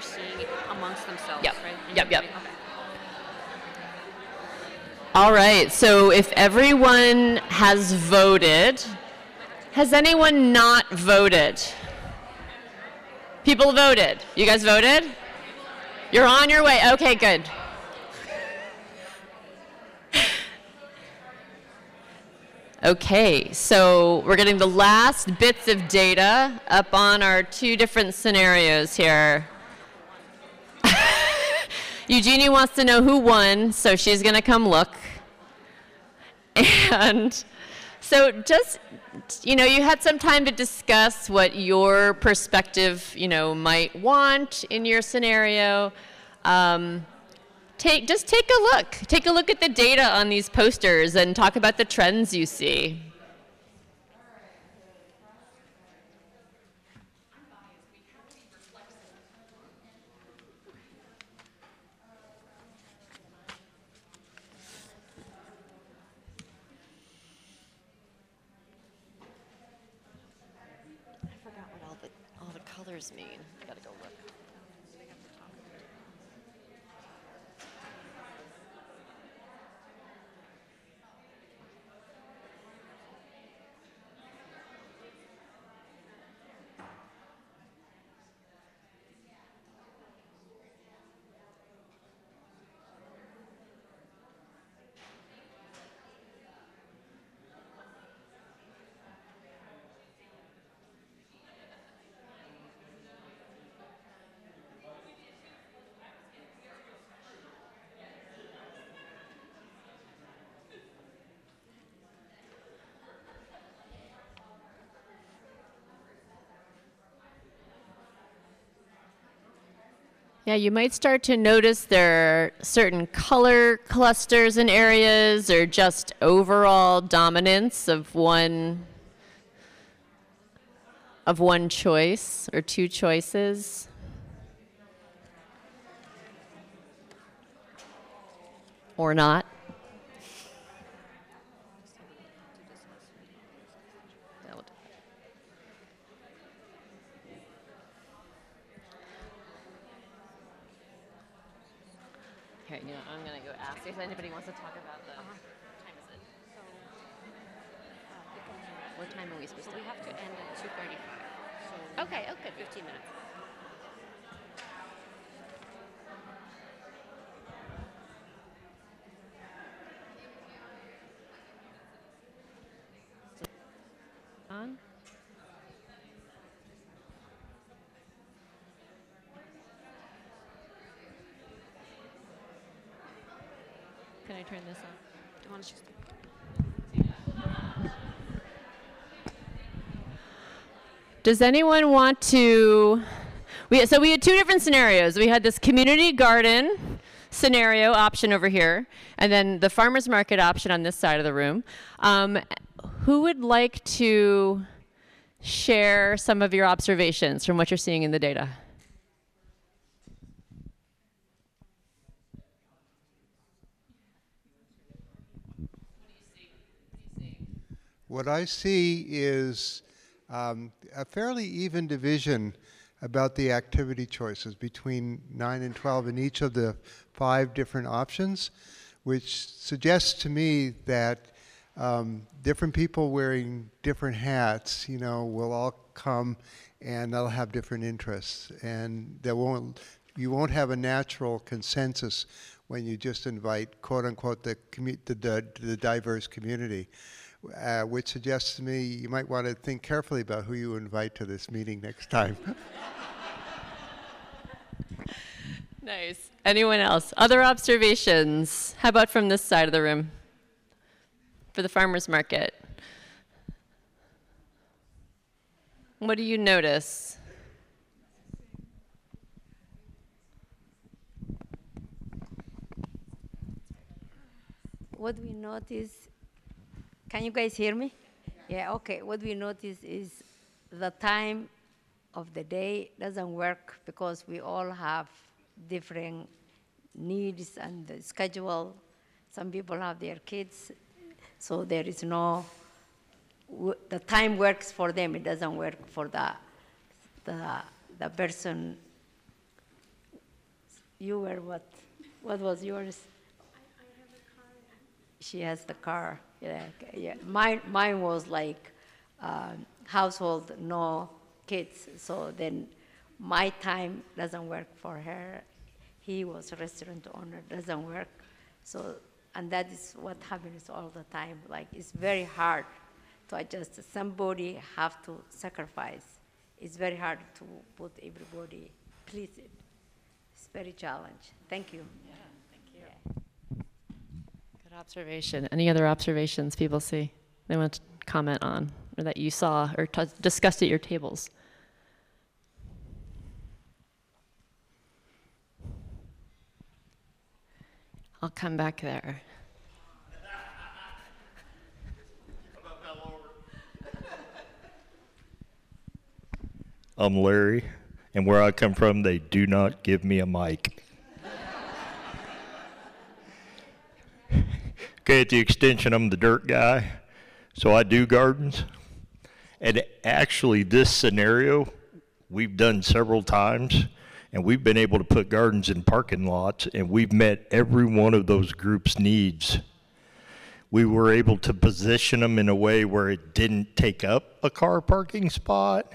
Seeing amongst themselves, Yep. right? And Yep, yep. okay. All right, so if everyone has voted, has anyone not voted? People voted. You guys voted? You're on your way. Okay, good. <laughs> Okay, so we're getting the last bits of data up on our two different scenarios here. Eugenie wants to know who won, so she's going to come look. And so just, you know, you had some time to discuss what your perspective, you know, might want in your scenario. Um, take, just take a look. Take a look at the data on these posters and talk about the trends you see. Yeah, you might start to notice there are certain color clusters in areas or just overall dominance of one of one choice or two choices. Or not. Here, you know, I'm gonna go ask if anybody wants to talk about the. What time is uh, it? What time are we supposed to? We have to end at 2:35. So Okay, oh, okay. 15 minutes. On? Can I turn this on? Do you want to just Does anyone want to? We, so we had two different scenarios. We had this community garden scenario option over here, and then the farmers market option on this side of the room. Um, who would like to share some of your observations from what you're seeing in the data? What I see is um, a fairly even division about the activity choices between 9 and 12 in each of the five different options, which suggests to me that um, different people wearing different hats, you know, will all come and they'll have different interests, and there won't you won't have a natural consensus when you just invite quote unquote the the, the diverse community. Uh, which suggests to me you might want to think carefully about who you invite to this meeting next time. <laughs> Nice. Anyone else? Other observations? How about from this side of the room? For the farmers market. What do you notice? what we notice, can you guys hear me? Yeah, okay. What we notice is the time of the day doesn't work because we all have different needs and the schedule. Some people have their kids, so there is no, the time works for them, it doesn't work for the, the, the person You were what? What was yours? She has the car. Yeah, yeah. Mine, mine was like um, household, no kids. So then my time doesn't work for her. He was a restaurant owner, doesn't work. So, and that is what happens all the time. Like it's very hard to adjust. Somebody have to sacrifice. It's very hard to put everybody please. It's very challenge. Thank you. Good observation. Any other observations people see they want to comment on or that you saw or discussed at your tables? I'll come back there. I'm Larry, and where I come from, they do not give me a mic. Okay, at the extension, I'm the dirt guy, so I do gardens. And actually, this scenario we've done several times, and we've been able to put gardens in parking lots, and we've met every one of those groups' needs. We were able to position them in a way where it didn't take up a car parking spot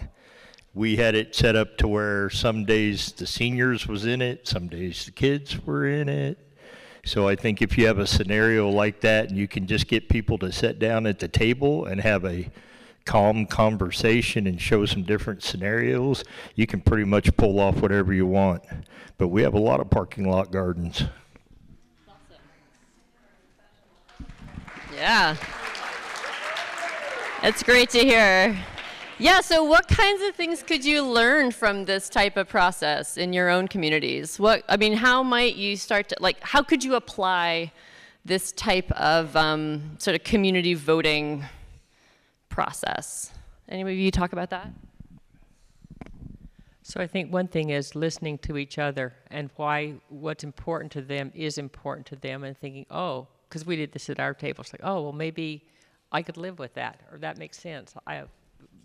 we had it set up to where some days the seniors was in it, some days the kids were in it. So I think if you have a scenario like that and you can just get people to sit down at the table and have a calm conversation and show some different scenarios, you can pretty much pull off whatever you want. But we have a lot of parking lot gardens. Yeah. It's great to hear. Yeah, so what kinds of things could you learn from this type of process in your own communities? What I mean, how might you start to like? How could you apply this type of um, sort of community voting process? Any of you talk about that? So I think one thing is listening to each other and why what's important to them is important to them, and thinking, oh, because we did this at our table. It's like, oh, well, maybe I could live with that, or that makes sense. I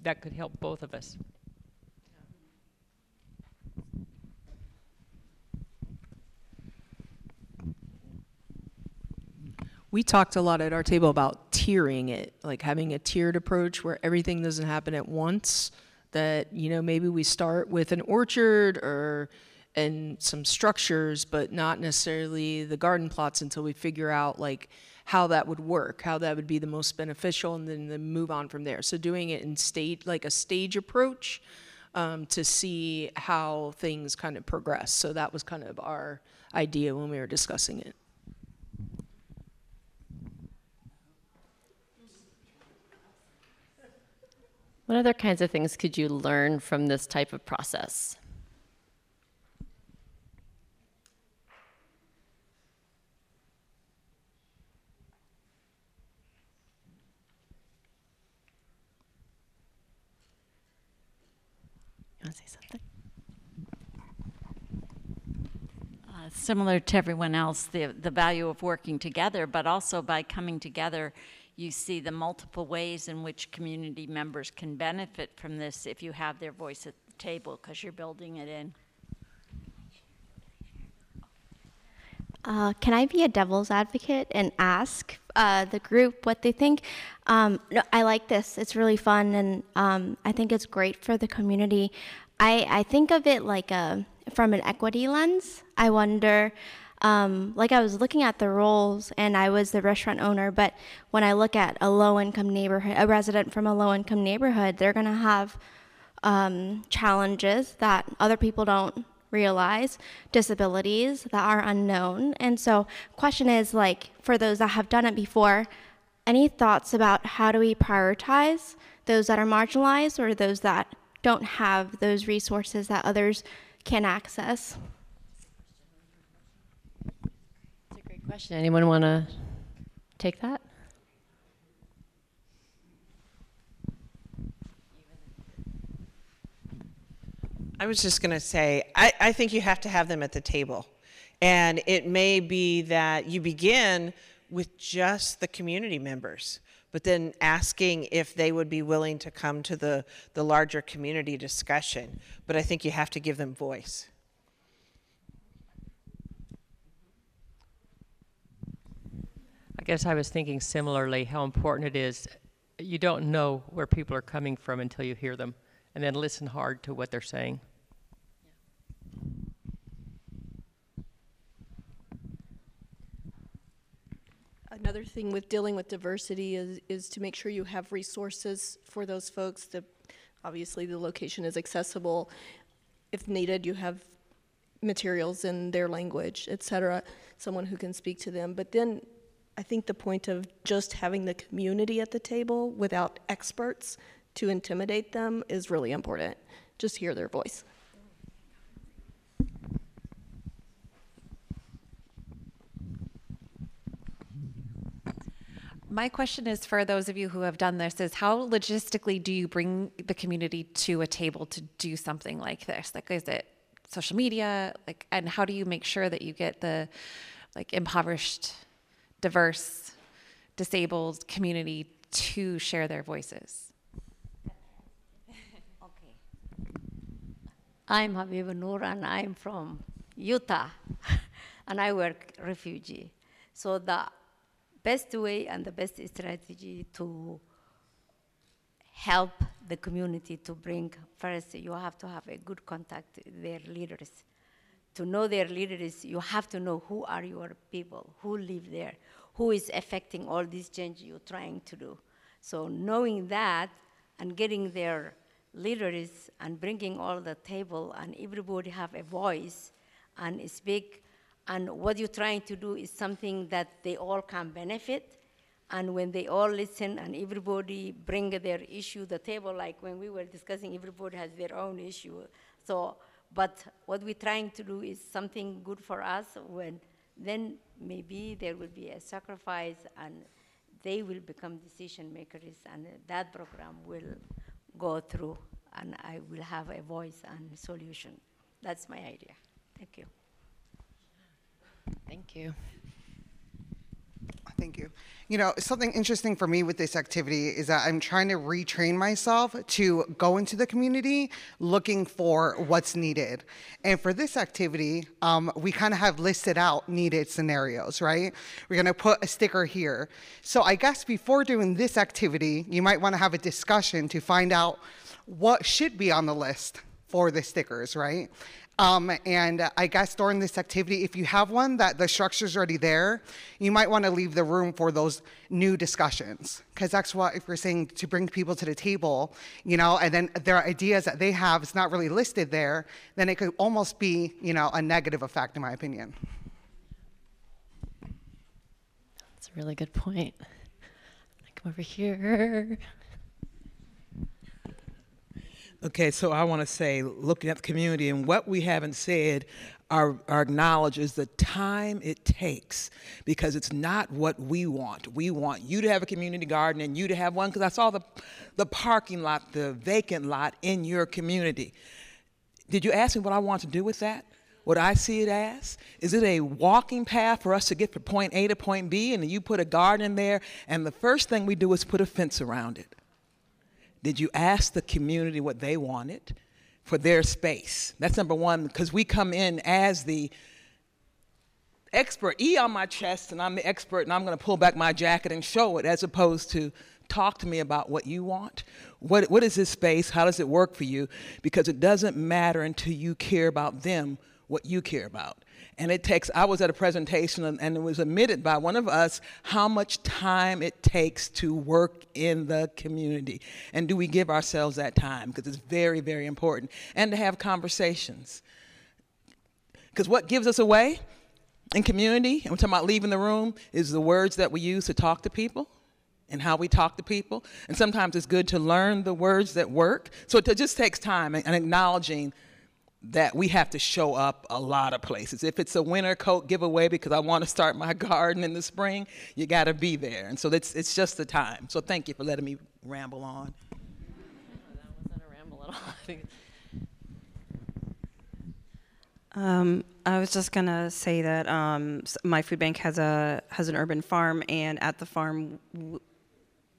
that could help both of us. We talked a lot at our table about tiering it, like having a tiered approach where everything doesn't happen at once. That, you know, maybe we start with an orchard or and some structures, but not necessarily the garden plots until we figure out like how that would work, how that would be the most beneficial, and then, then move on from there. So doing it in state, like a stage approach, um, to see how things kind of progress. So that was kind of our idea when we were discussing it. What other kinds of things could you learn from this type of process? You want to say something? Uh, similar to everyone else, the, the value of working together, but also by coming together, you see the multiple ways in which community members can benefit from this if you have their voice at the table because you're building it in. Uh, can I be a devil's advocate and ask uh, the group what they think? Um, no, I like this. It's really fun, and um, I think it's great for the community. I, I think of it like a from an equity lens. I wonder. Um, like I was looking at the roles, and I was the restaurant owner. But when I look at a low-income neighborhood, a resident from a low-income neighborhood, they're going to have um, challenges that other people don't realize disabilities that are unknown. And so, question is like for those that have done it before, any thoughts about how do we prioritize those that are marginalized or those that don't have those resources that others can access? That's a great question. Anyone want to take that? I was just going to say, I, I think you have to have them at the table. And it may be that you begin with just the community members, but then asking if they would be willing to come to the, the larger community discussion. But I think you have to give them voice. I guess I was thinking similarly how important it is. You don't know where people are coming from until you hear them, and then listen hard to what they're saying. Another thing with dealing with diversity is, is to make sure you have resources for those folks. The, obviously, the location is accessible. If needed, you have materials in their language, et cetera, someone who can speak to them. But then I think the point of just having the community at the table without experts to intimidate them is really important. Just hear their voice. My question is for those of you who have done this is how logistically do you bring the community to a table to do something like this? Like is it social media? Like and how do you make sure that you get the like impoverished, diverse, disabled community to share their voices? <laughs> okay. I'm Habib Noor and I'm from Utah <laughs> and I work refugee. So the best way and the best strategy to help the community to bring first you have to have a good contact with their leaders. To know their leaders you have to know who are your people who live there who is affecting all this change you're trying to do. So knowing that and getting their leaders and bringing all the table and everybody have a voice and speak and what you're trying to do is something that they all can benefit. And when they all listen and everybody bring their issue to the table, like when we were discussing, everybody has their own issue. So, but what we're trying to do is something good for us when then maybe there will be a sacrifice and they will become decision makers and that program will go through and I will have a voice and solution. That's my idea. Thank you. Thank you. Thank you. You know, something interesting for me with this activity is that I'm trying to retrain myself to go into the community looking for what's needed. And for this activity, um, we kind of have listed out needed scenarios, right? We're going to put a sticker here. So I guess before doing this activity, you might want to have a discussion to find out what should be on the list for the stickers, right? Um, and I guess during this activity, if you have one that the structure's already there, you might want to leave the room for those new discussions. Because that's what, if you're saying to bring people to the table, you know, and then their ideas that they have is not really listed there, then it could almost be, you know, a negative effect, in my opinion. That's a really good point. I Come over here. <laughs> Okay, so I want to say, looking at the community, and what we haven't said or, or acknowledge is the time it takes because it's not what we want. We want you to have a community garden and you to have one because I saw the, the parking lot, the vacant lot in your community. Did you ask me what I want to do with that? What I see it as? Is it a walking path for us to get from point A to point B and you put a garden there and the first thing we do is put a fence around it? Did you ask the community what they wanted for their space? That's number one, because we come in as the expert, E on my chest, and I'm the expert, and I'm going to pull back my jacket and show it, as opposed to talk to me about what you want. What, what is this space? How does it work for you? Because it doesn't matter until you care about them what you care about. And it takes, I was at a presentation and, and, it was admitted by one of us how much time it takes to work in the community. And do we give ourselves that time? Because it's very, very important. And to have conversations. Because what gives us away in community, and we're talking about leaving the room, is the words that we use to talk to people and how we talk to people. And sometimes it's good to learn the words that work. So it just takes time and, and acknowledging that we have to show up a lot of places. If it's a winter coat giveaway because I want to start my <laughs> garden in the spring, you got to be there. And so it's, it's just the time. So thank you for letting me ramble on. <laughs> that wasn't a ramble at all. <laughs> Um, I was just gonna say that um, my food bank has a has an urban farm, and at the farm,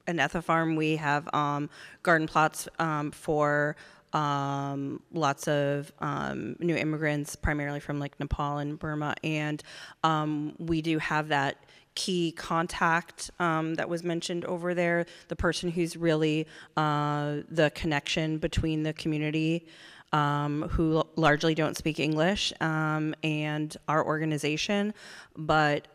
and at the farm we have um, garden plots um, for um, lots of um, new immigrants, primarily from like Nepal and Burma, and um, we do have that key contact um, that was mentioned over there, the person who's really uh, the connection between the community. Um, who largely don't speak English um, and our organization, but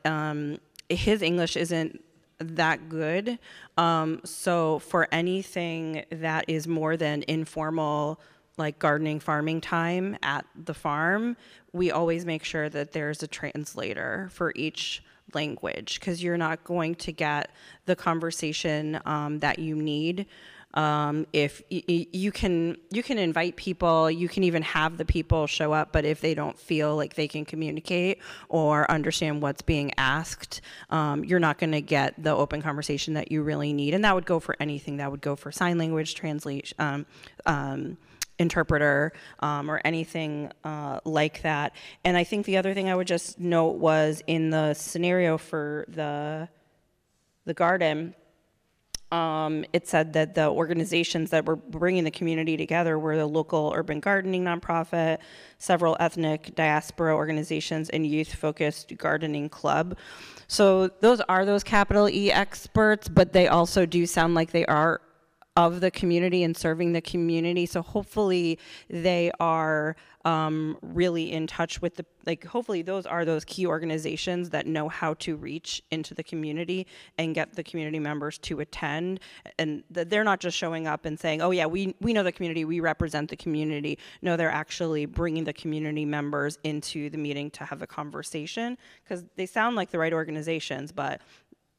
his English isn't that good. Um, so for anything that is more than informal, like gardening, farming time at the farm, we always make sure that there's a translator for each language because you're not going to get the conversation um, that you need um, if y- y- you can you can invite people you can even have the people show up but if they don't feel like they can communicate or understand what's being asked um, you're not going to get the open conversation that you really need and that would go for anything that would go for sign language translation um, um, interpreter um, or anything uh, like that. And I think the other thing I would just note was in the scenario for the the garden. Um, it said that the organizations that were bringing the community together were the local urban gardening nonprofit, several ethnic diaspora organizations, and youth focused gardening club. So those are those capital E experts, but they also do sound like they are of the community and serving the community. So hopefully they are um, really in touch with the like. Hopefully those are those key organizations that know how to reach into the community and get the community members to attend, and that they're not just showing up and saying, "Oh yeah, we we know the community, we represent the community." No, they're actually bringing the community members into the meeting to have a conversation because they sound like the right organizations, but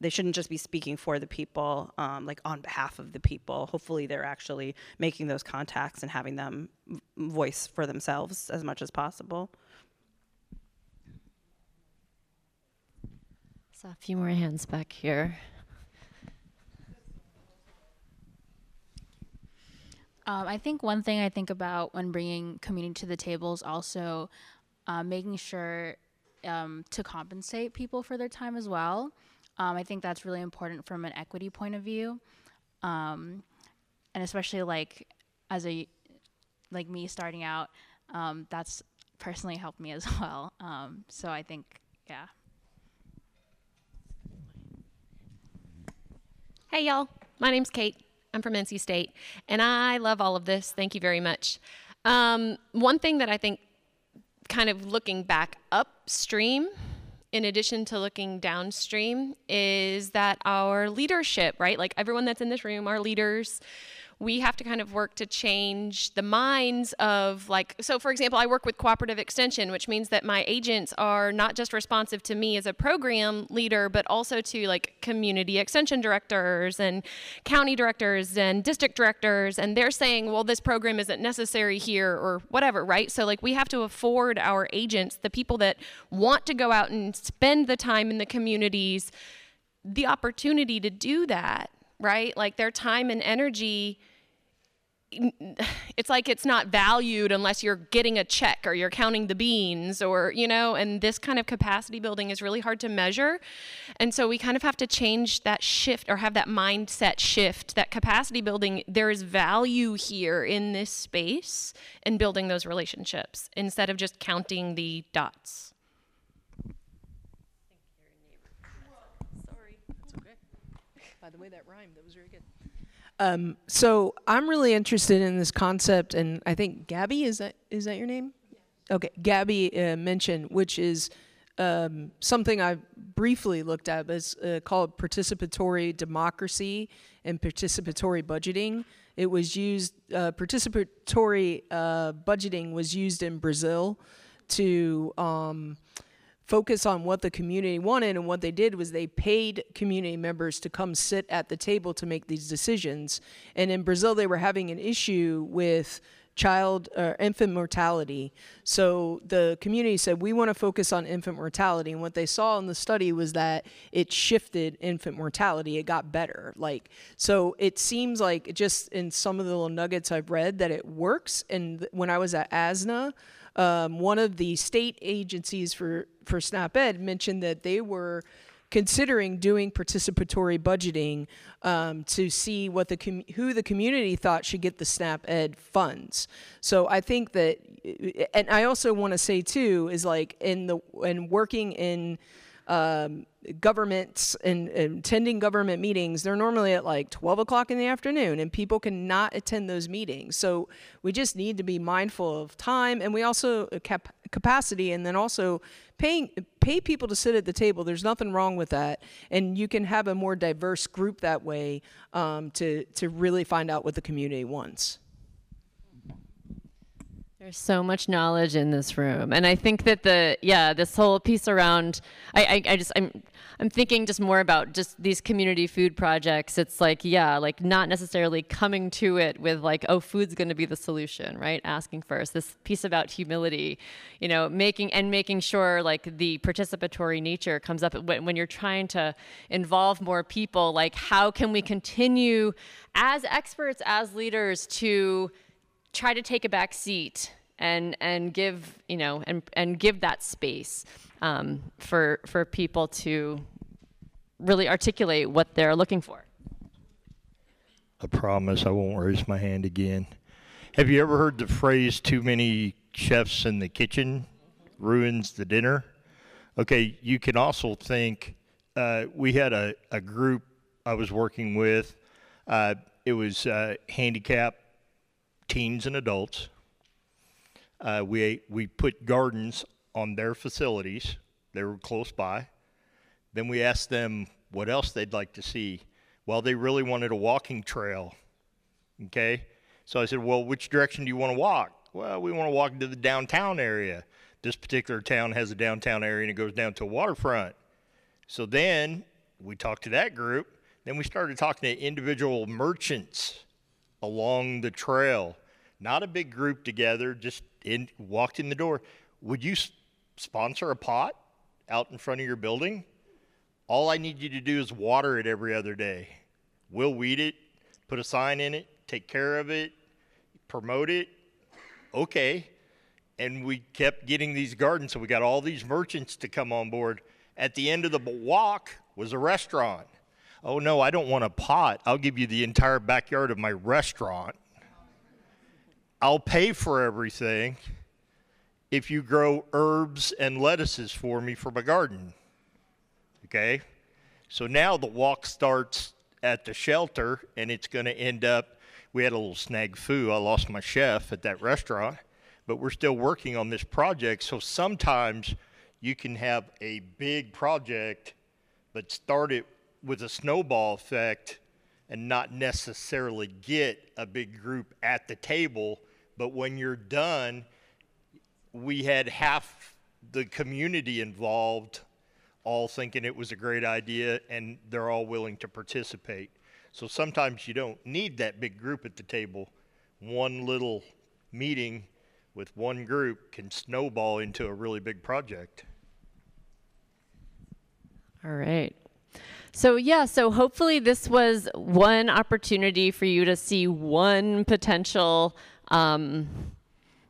they shouldn't just be speaking for the people, um, like on behalf of the people. Hopefully, they're actually making those contacts and having them voice for themselves as much as possible. Saw a few more hands back here. Um, I think one thing I think about when bringing community to the table is also uh, making sure um, to compensate people for their time as well. Um, I think that's really important from an equity point of view, um, and especially like as a like me starting out, um, that's personally helped me as <laughs> well. Um, so I think yeah. Hey, y'all. My name's Kate. I'm from NC State, and I love all of this. Thank you very much. Um, one thing that I think, kind of looking back upstream, in addition to looking downstream, is that our leadership, right? Like everyone that's in this room, our leaders, we have to kind of work to change the minds of like so for example i work with cooperative extension which means that my agents are not just responsive to me as a program leader but also to like community extension directors and county directors and district directors and they're saying well this program isn't necessary here or whatever right? So like we have to afford our agents the people that want to go out and spend the time in the communities the opportunity to do that right? Like their time and energy <sighs> it's like it's not valued unless you're getting a check or you're counting the beans or you know and this kind of capacity building is really hard to measure and so we kind of have to change that shift or have that mindset shift that capacity building there is value here in this space and building those relationships instead of just counting the dots Sorry. It's okay. By the way, that rhymed. That was very good. Um, so I'm really interested in this concept, and I think Gabby is that is that your name? Okay, Gabby uh, mentioned, which is um, something I briefly looked at, but it's uh, called participatory democracy and participatory budgeting. It was used, uh, participatory uh, budgeting was used in Brazil to um, focus on what the community wanted and what they did was they paid community members to come sit at the table to make these decisions. And in brazil they were having an issue with child or uh, infant mortality. So the community said we want to focus on infant mortality. And what they saw in the study was that it shifted infant mortality. It got better like so it seems like just in some of the little nuggets i've read that it works. And when i was at ASNNA um, one of the state agencies for, for SNAP-Ed mentioned that they were considering doing participatory budgeting um, to see what the who the community thought should get the SNAP-Ed funds. So I think that, and I also want to say too is like in the and working in um, governments and, attending government meetings, they're normally at like 12 o'clock in the afternoon, and people cannot attend those meetings. So we just need to be mindful of time, and we also uh, cap- capacity, and then also paying pay people to sit at the table. There's nothing wrong with that, and you can have a more diverse group that way um, to to really find out what the community wants. There's so much knowledge in this room, and I think that the yeah this whole piece around I, I, I just I'm I'm thinking just more about just these community food projects. It's like yeah like not necessarily coming to it with like oh food's going to be the solution right asking first this piece about humility, you know making and making sure like the participatory nature comes up when, when you're trying to involve more people like how can we continue as experts as leaders to try to take a back seat and and give you know and and give that space um, for for people to really articulate what they're looking for. I promise I won't raise my hand again. Have you ever heard the phrase "too many chefs in the kitchen ruins the dinner"? Okay, you can also think uh, we had a, a group I was working with. Uh, it was uh, handicapped teens and adults. Uh, we, we put gardens on their facilities, they were close by. Then we asked them what else they'd like to see. Well, they really wanted a walking trail. Okay? So I said, Well, which direction do you want to walk? Well, we want to walk into the downtown area. This particular town has a downtown area and it goes down to a waterfront. So then we talked to that group. Then we started talking to individual merchants along the trail not a big group together, just in, walked in the door. Would you sponsor a pot out in front of your building? All I need you to do is water it every other day. We'll weed it, put a sign in it, take care of it, promote it. Okay. And we kept getting these gardens, so we got all these merchants to come on board. At the end of the walk was a restaurant. Oh no, I don't want a pot. I'll give you the entire backyard of my restaurant. I'll pay for everything if you grow herbs and lettuces for me for my garden. Okay? So now the walk starts at the shelter and it's going to end up. We had a little snag foo. I lost my chef at that restaurant, but we're still working on this project. So sometimes you can have a big project, but start it with a snowball effect and not necessarily get a big group at the table but when you're done, we had half the community involved, all thinking it was a great idea, and they're all willing to participate. So sometimes you don't need that big group at the table. One little meeting with one group can snowball into a really big project. All right. So, yeah, so hopefully this was one opportunity for you to see one potential um,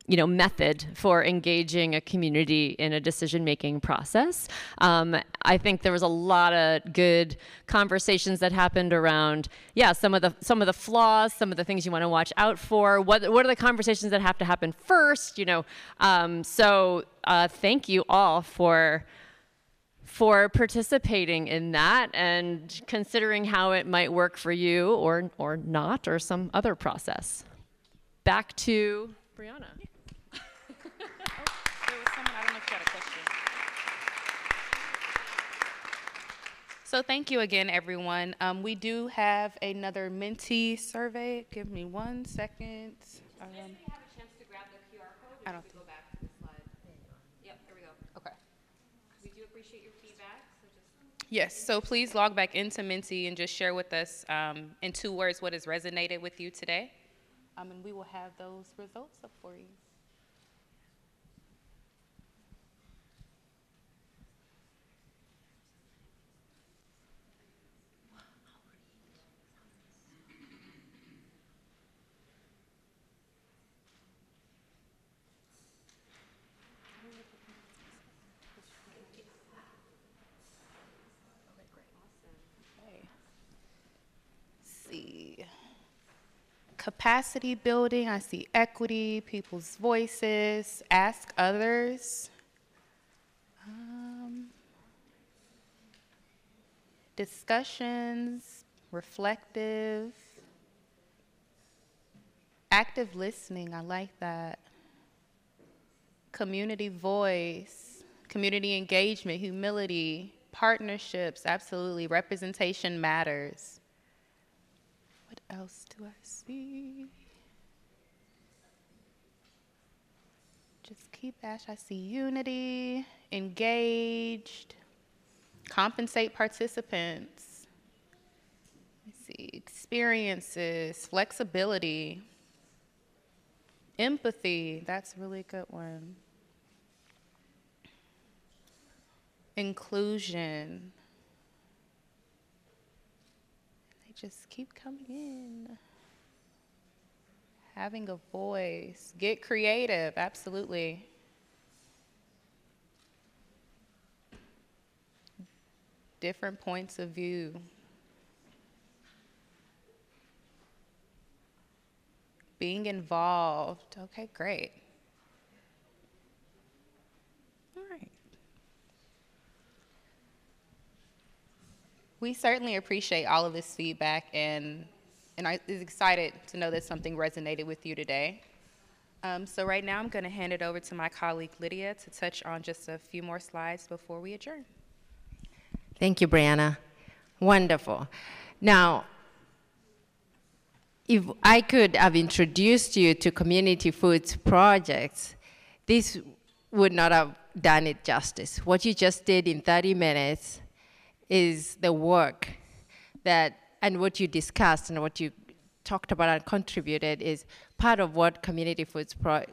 you know, method for engaging a community in a decision-making process. Um, I think there was a lot of good conversations that happened around, yeah, some of the some of the flaws, some of the things you want to watch out for. What what are the conversations that have to happen first? You know, um, so uh, thank you all for for participating in that and considering how it might work for you or or not or some other process back to Brianna. So thank you again, everyone. Um, we do have another Menti survey. Give me one second. Um, I don't think. Yep, here we go. Okay. We do appreciate your feedback. So just Yes, so please log back into Menti and just share with us um, in two words what has resonated with you today. Um, and we will have those results up for you. Okay. see capacity building. I see equity, people's voices, ask others. Um, discussions, reflective, active listening. I like that. Community voice, community engagement, humility, partnerships, absolutely. Representation matters. Else do I see? Just keep Ash. I see unity, engaged, compensate participants. Let me see, experiences, flexibility, empathy. That's a really good one. Inclusion. They just keep coming in having a voice, get creative, absolutely. Different points of view. Being involved. Okay, great. All right. We certainly appreciate all of this feedback and and I was excited to know that something resonated with you today. Um, so right now I'm going to hand it over to my colleague Lydia to touch on just a few more slides before we adjourn. Thank you, Brianna. Wonderful. Now, if I could have introduced you to community foods projects, this would not have done it justice. What you just did in 30 minutes is the work that and what you discussed and what you talked about and contributed is part of what community foods pro-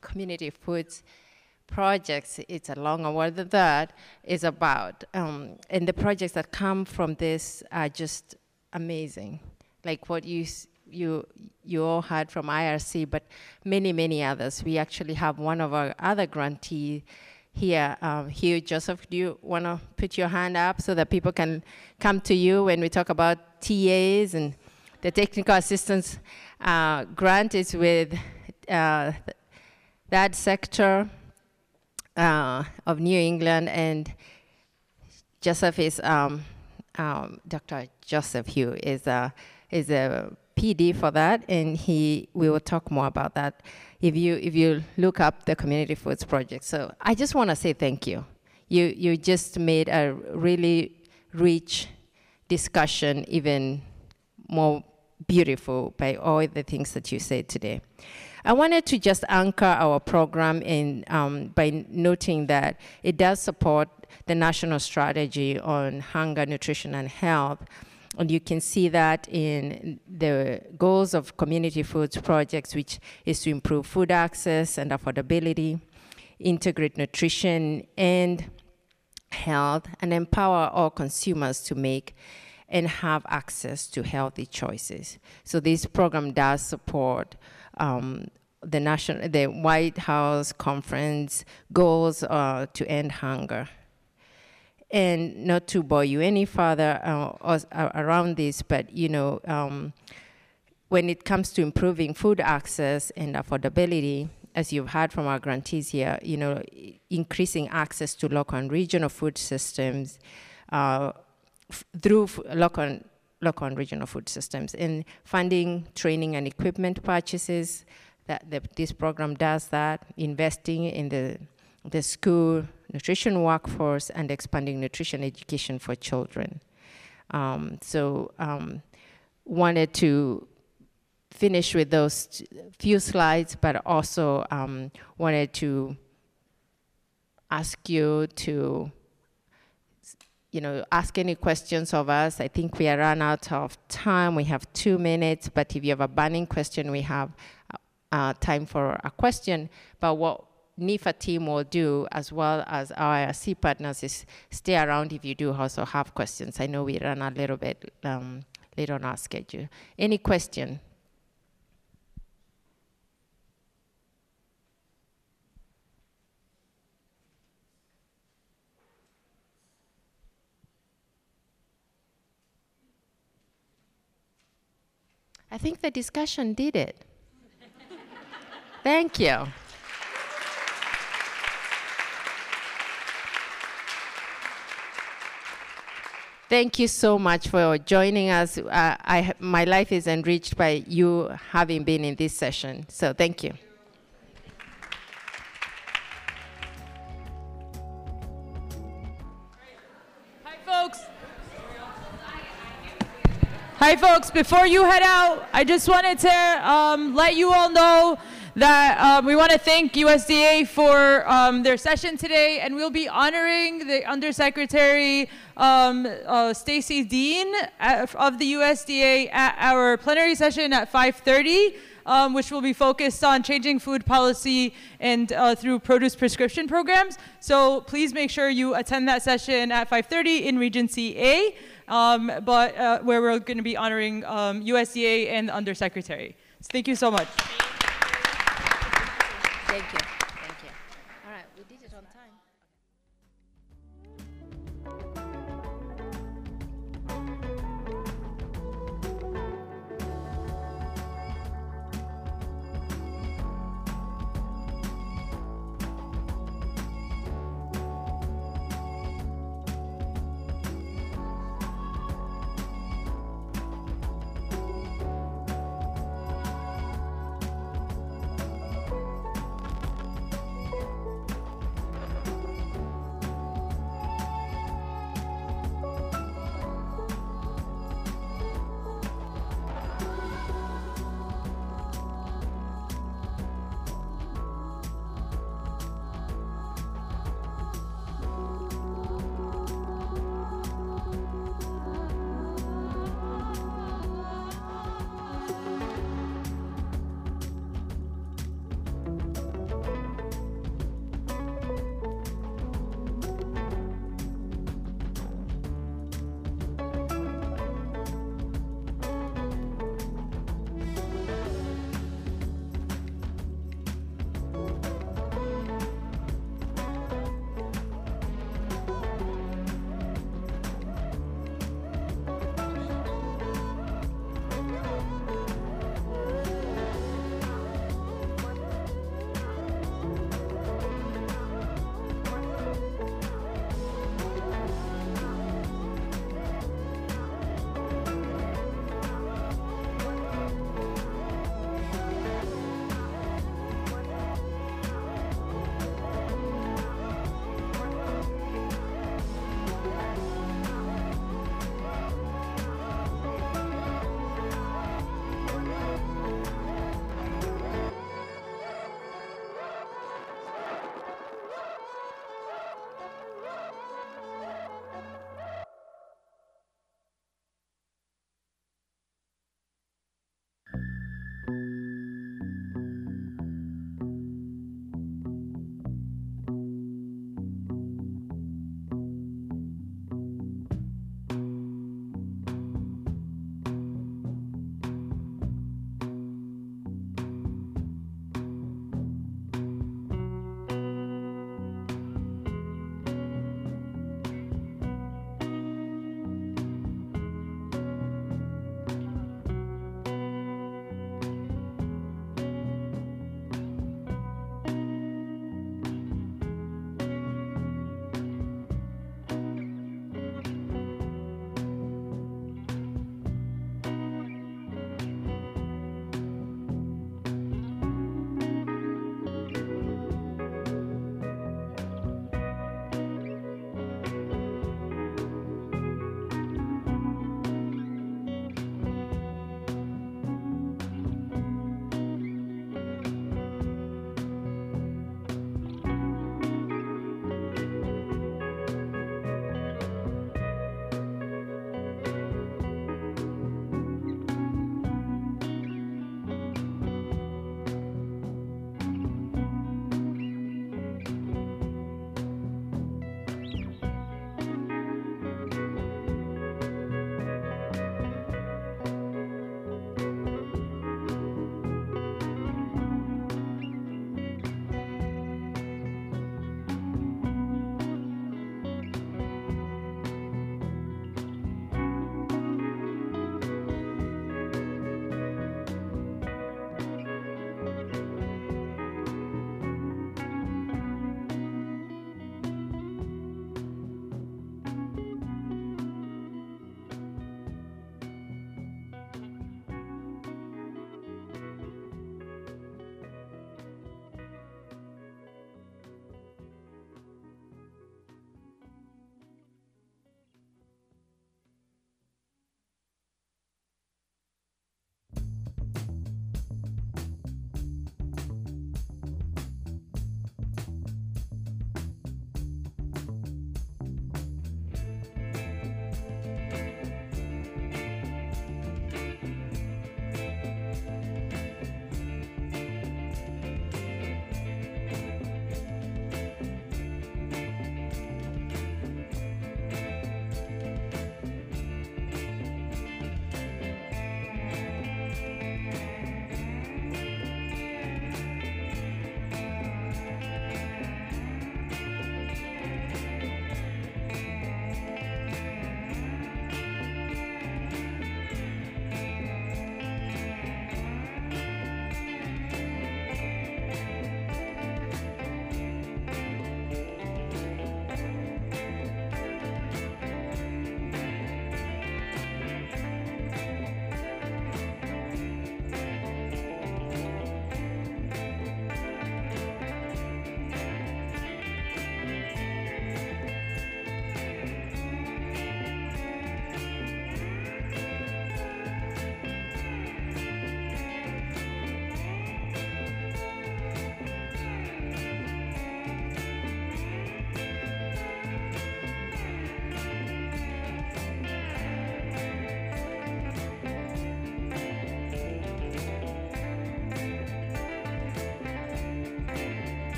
community foods projects it's a long word than that is about um, and the projects that come from this are just amazing. Like what you you you all heard from IRC but many many others. We actually have one of our other grantees here. Um, Hugh Joseph, do you want to put your hand up so that people can come to you when we talk about TAs and the technical assistance uh, grant is with uh, that sector uh, of New England and Joseph is um, um, Dr. Joseph Hugh is a is a PD for that, and he we will talk more about that if you if you look up the community foods project. So I just want to say thank you. You you just made a really rich discussion even more beautiful by all the things that you said today. I wanted to just anchor our program in um, by noting that it does support the national strategy on hunger, nutrition, and health and you can see that in the goals of community foods projects, which is to improve food access and affordability, integrate nutrition and health, and empower all consumers to make and have access to healthy choices. So this program does support um, the national, the White House conference goals uh, to end hunger. And not to bore you any further uh, uh, around this, but you know, um, when it comes to improving food access and affordability, as you've heard from our grantees here, you know, increasing access to local and regional food systems uh, through local, local and regional food systems, and funding training and equipment purchases. That the, this program does that, investing in the the school nutrition workforce and expanding nutrition education for children. Um, so um, wanted to finish with those few slides, but also um, wanted to ask you to, you know, ask any questions of us. I think we are run out of time. We have two minutes, but if you have a burning question, we have uh, time for a question. But what NIFA team will do, as well as our IRC partners, is stay around if you do also have questions. I know we run a little bit um, late on our schedule. Any question? I think the discussion did it. <laughs> Thank you. Thank you so much for joining us. Uh, I, my life is enriched by you having been in this session. So thank you. Hi, folks. Hi, folks. Before you head out, I just wanted to um, let you all know that um, we want to thank USDA for um, their session today, and we'll be honoring the Undersecretary um, uh, Stacy Dean at, of the USDA at our plenary session at 5:30. Um, which will be focused on changing food policy and uh, through produce prescription programs. So please make sure you attend that session at 5:30 in Regency A, um, but uh, where we're going to be honoring um, USDA and the Undersecretary. So thank you so much. Thank you.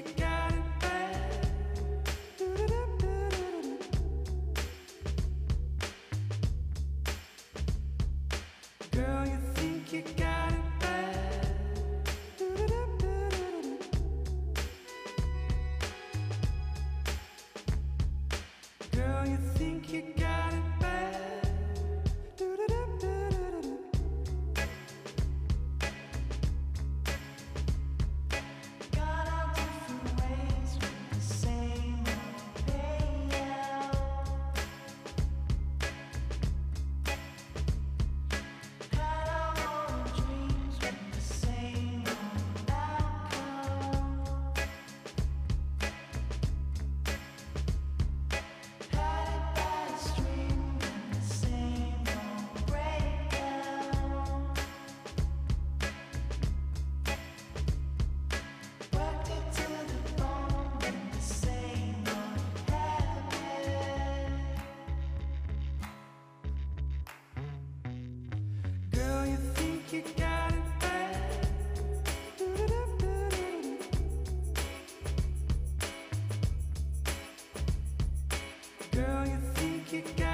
It bad. You think you got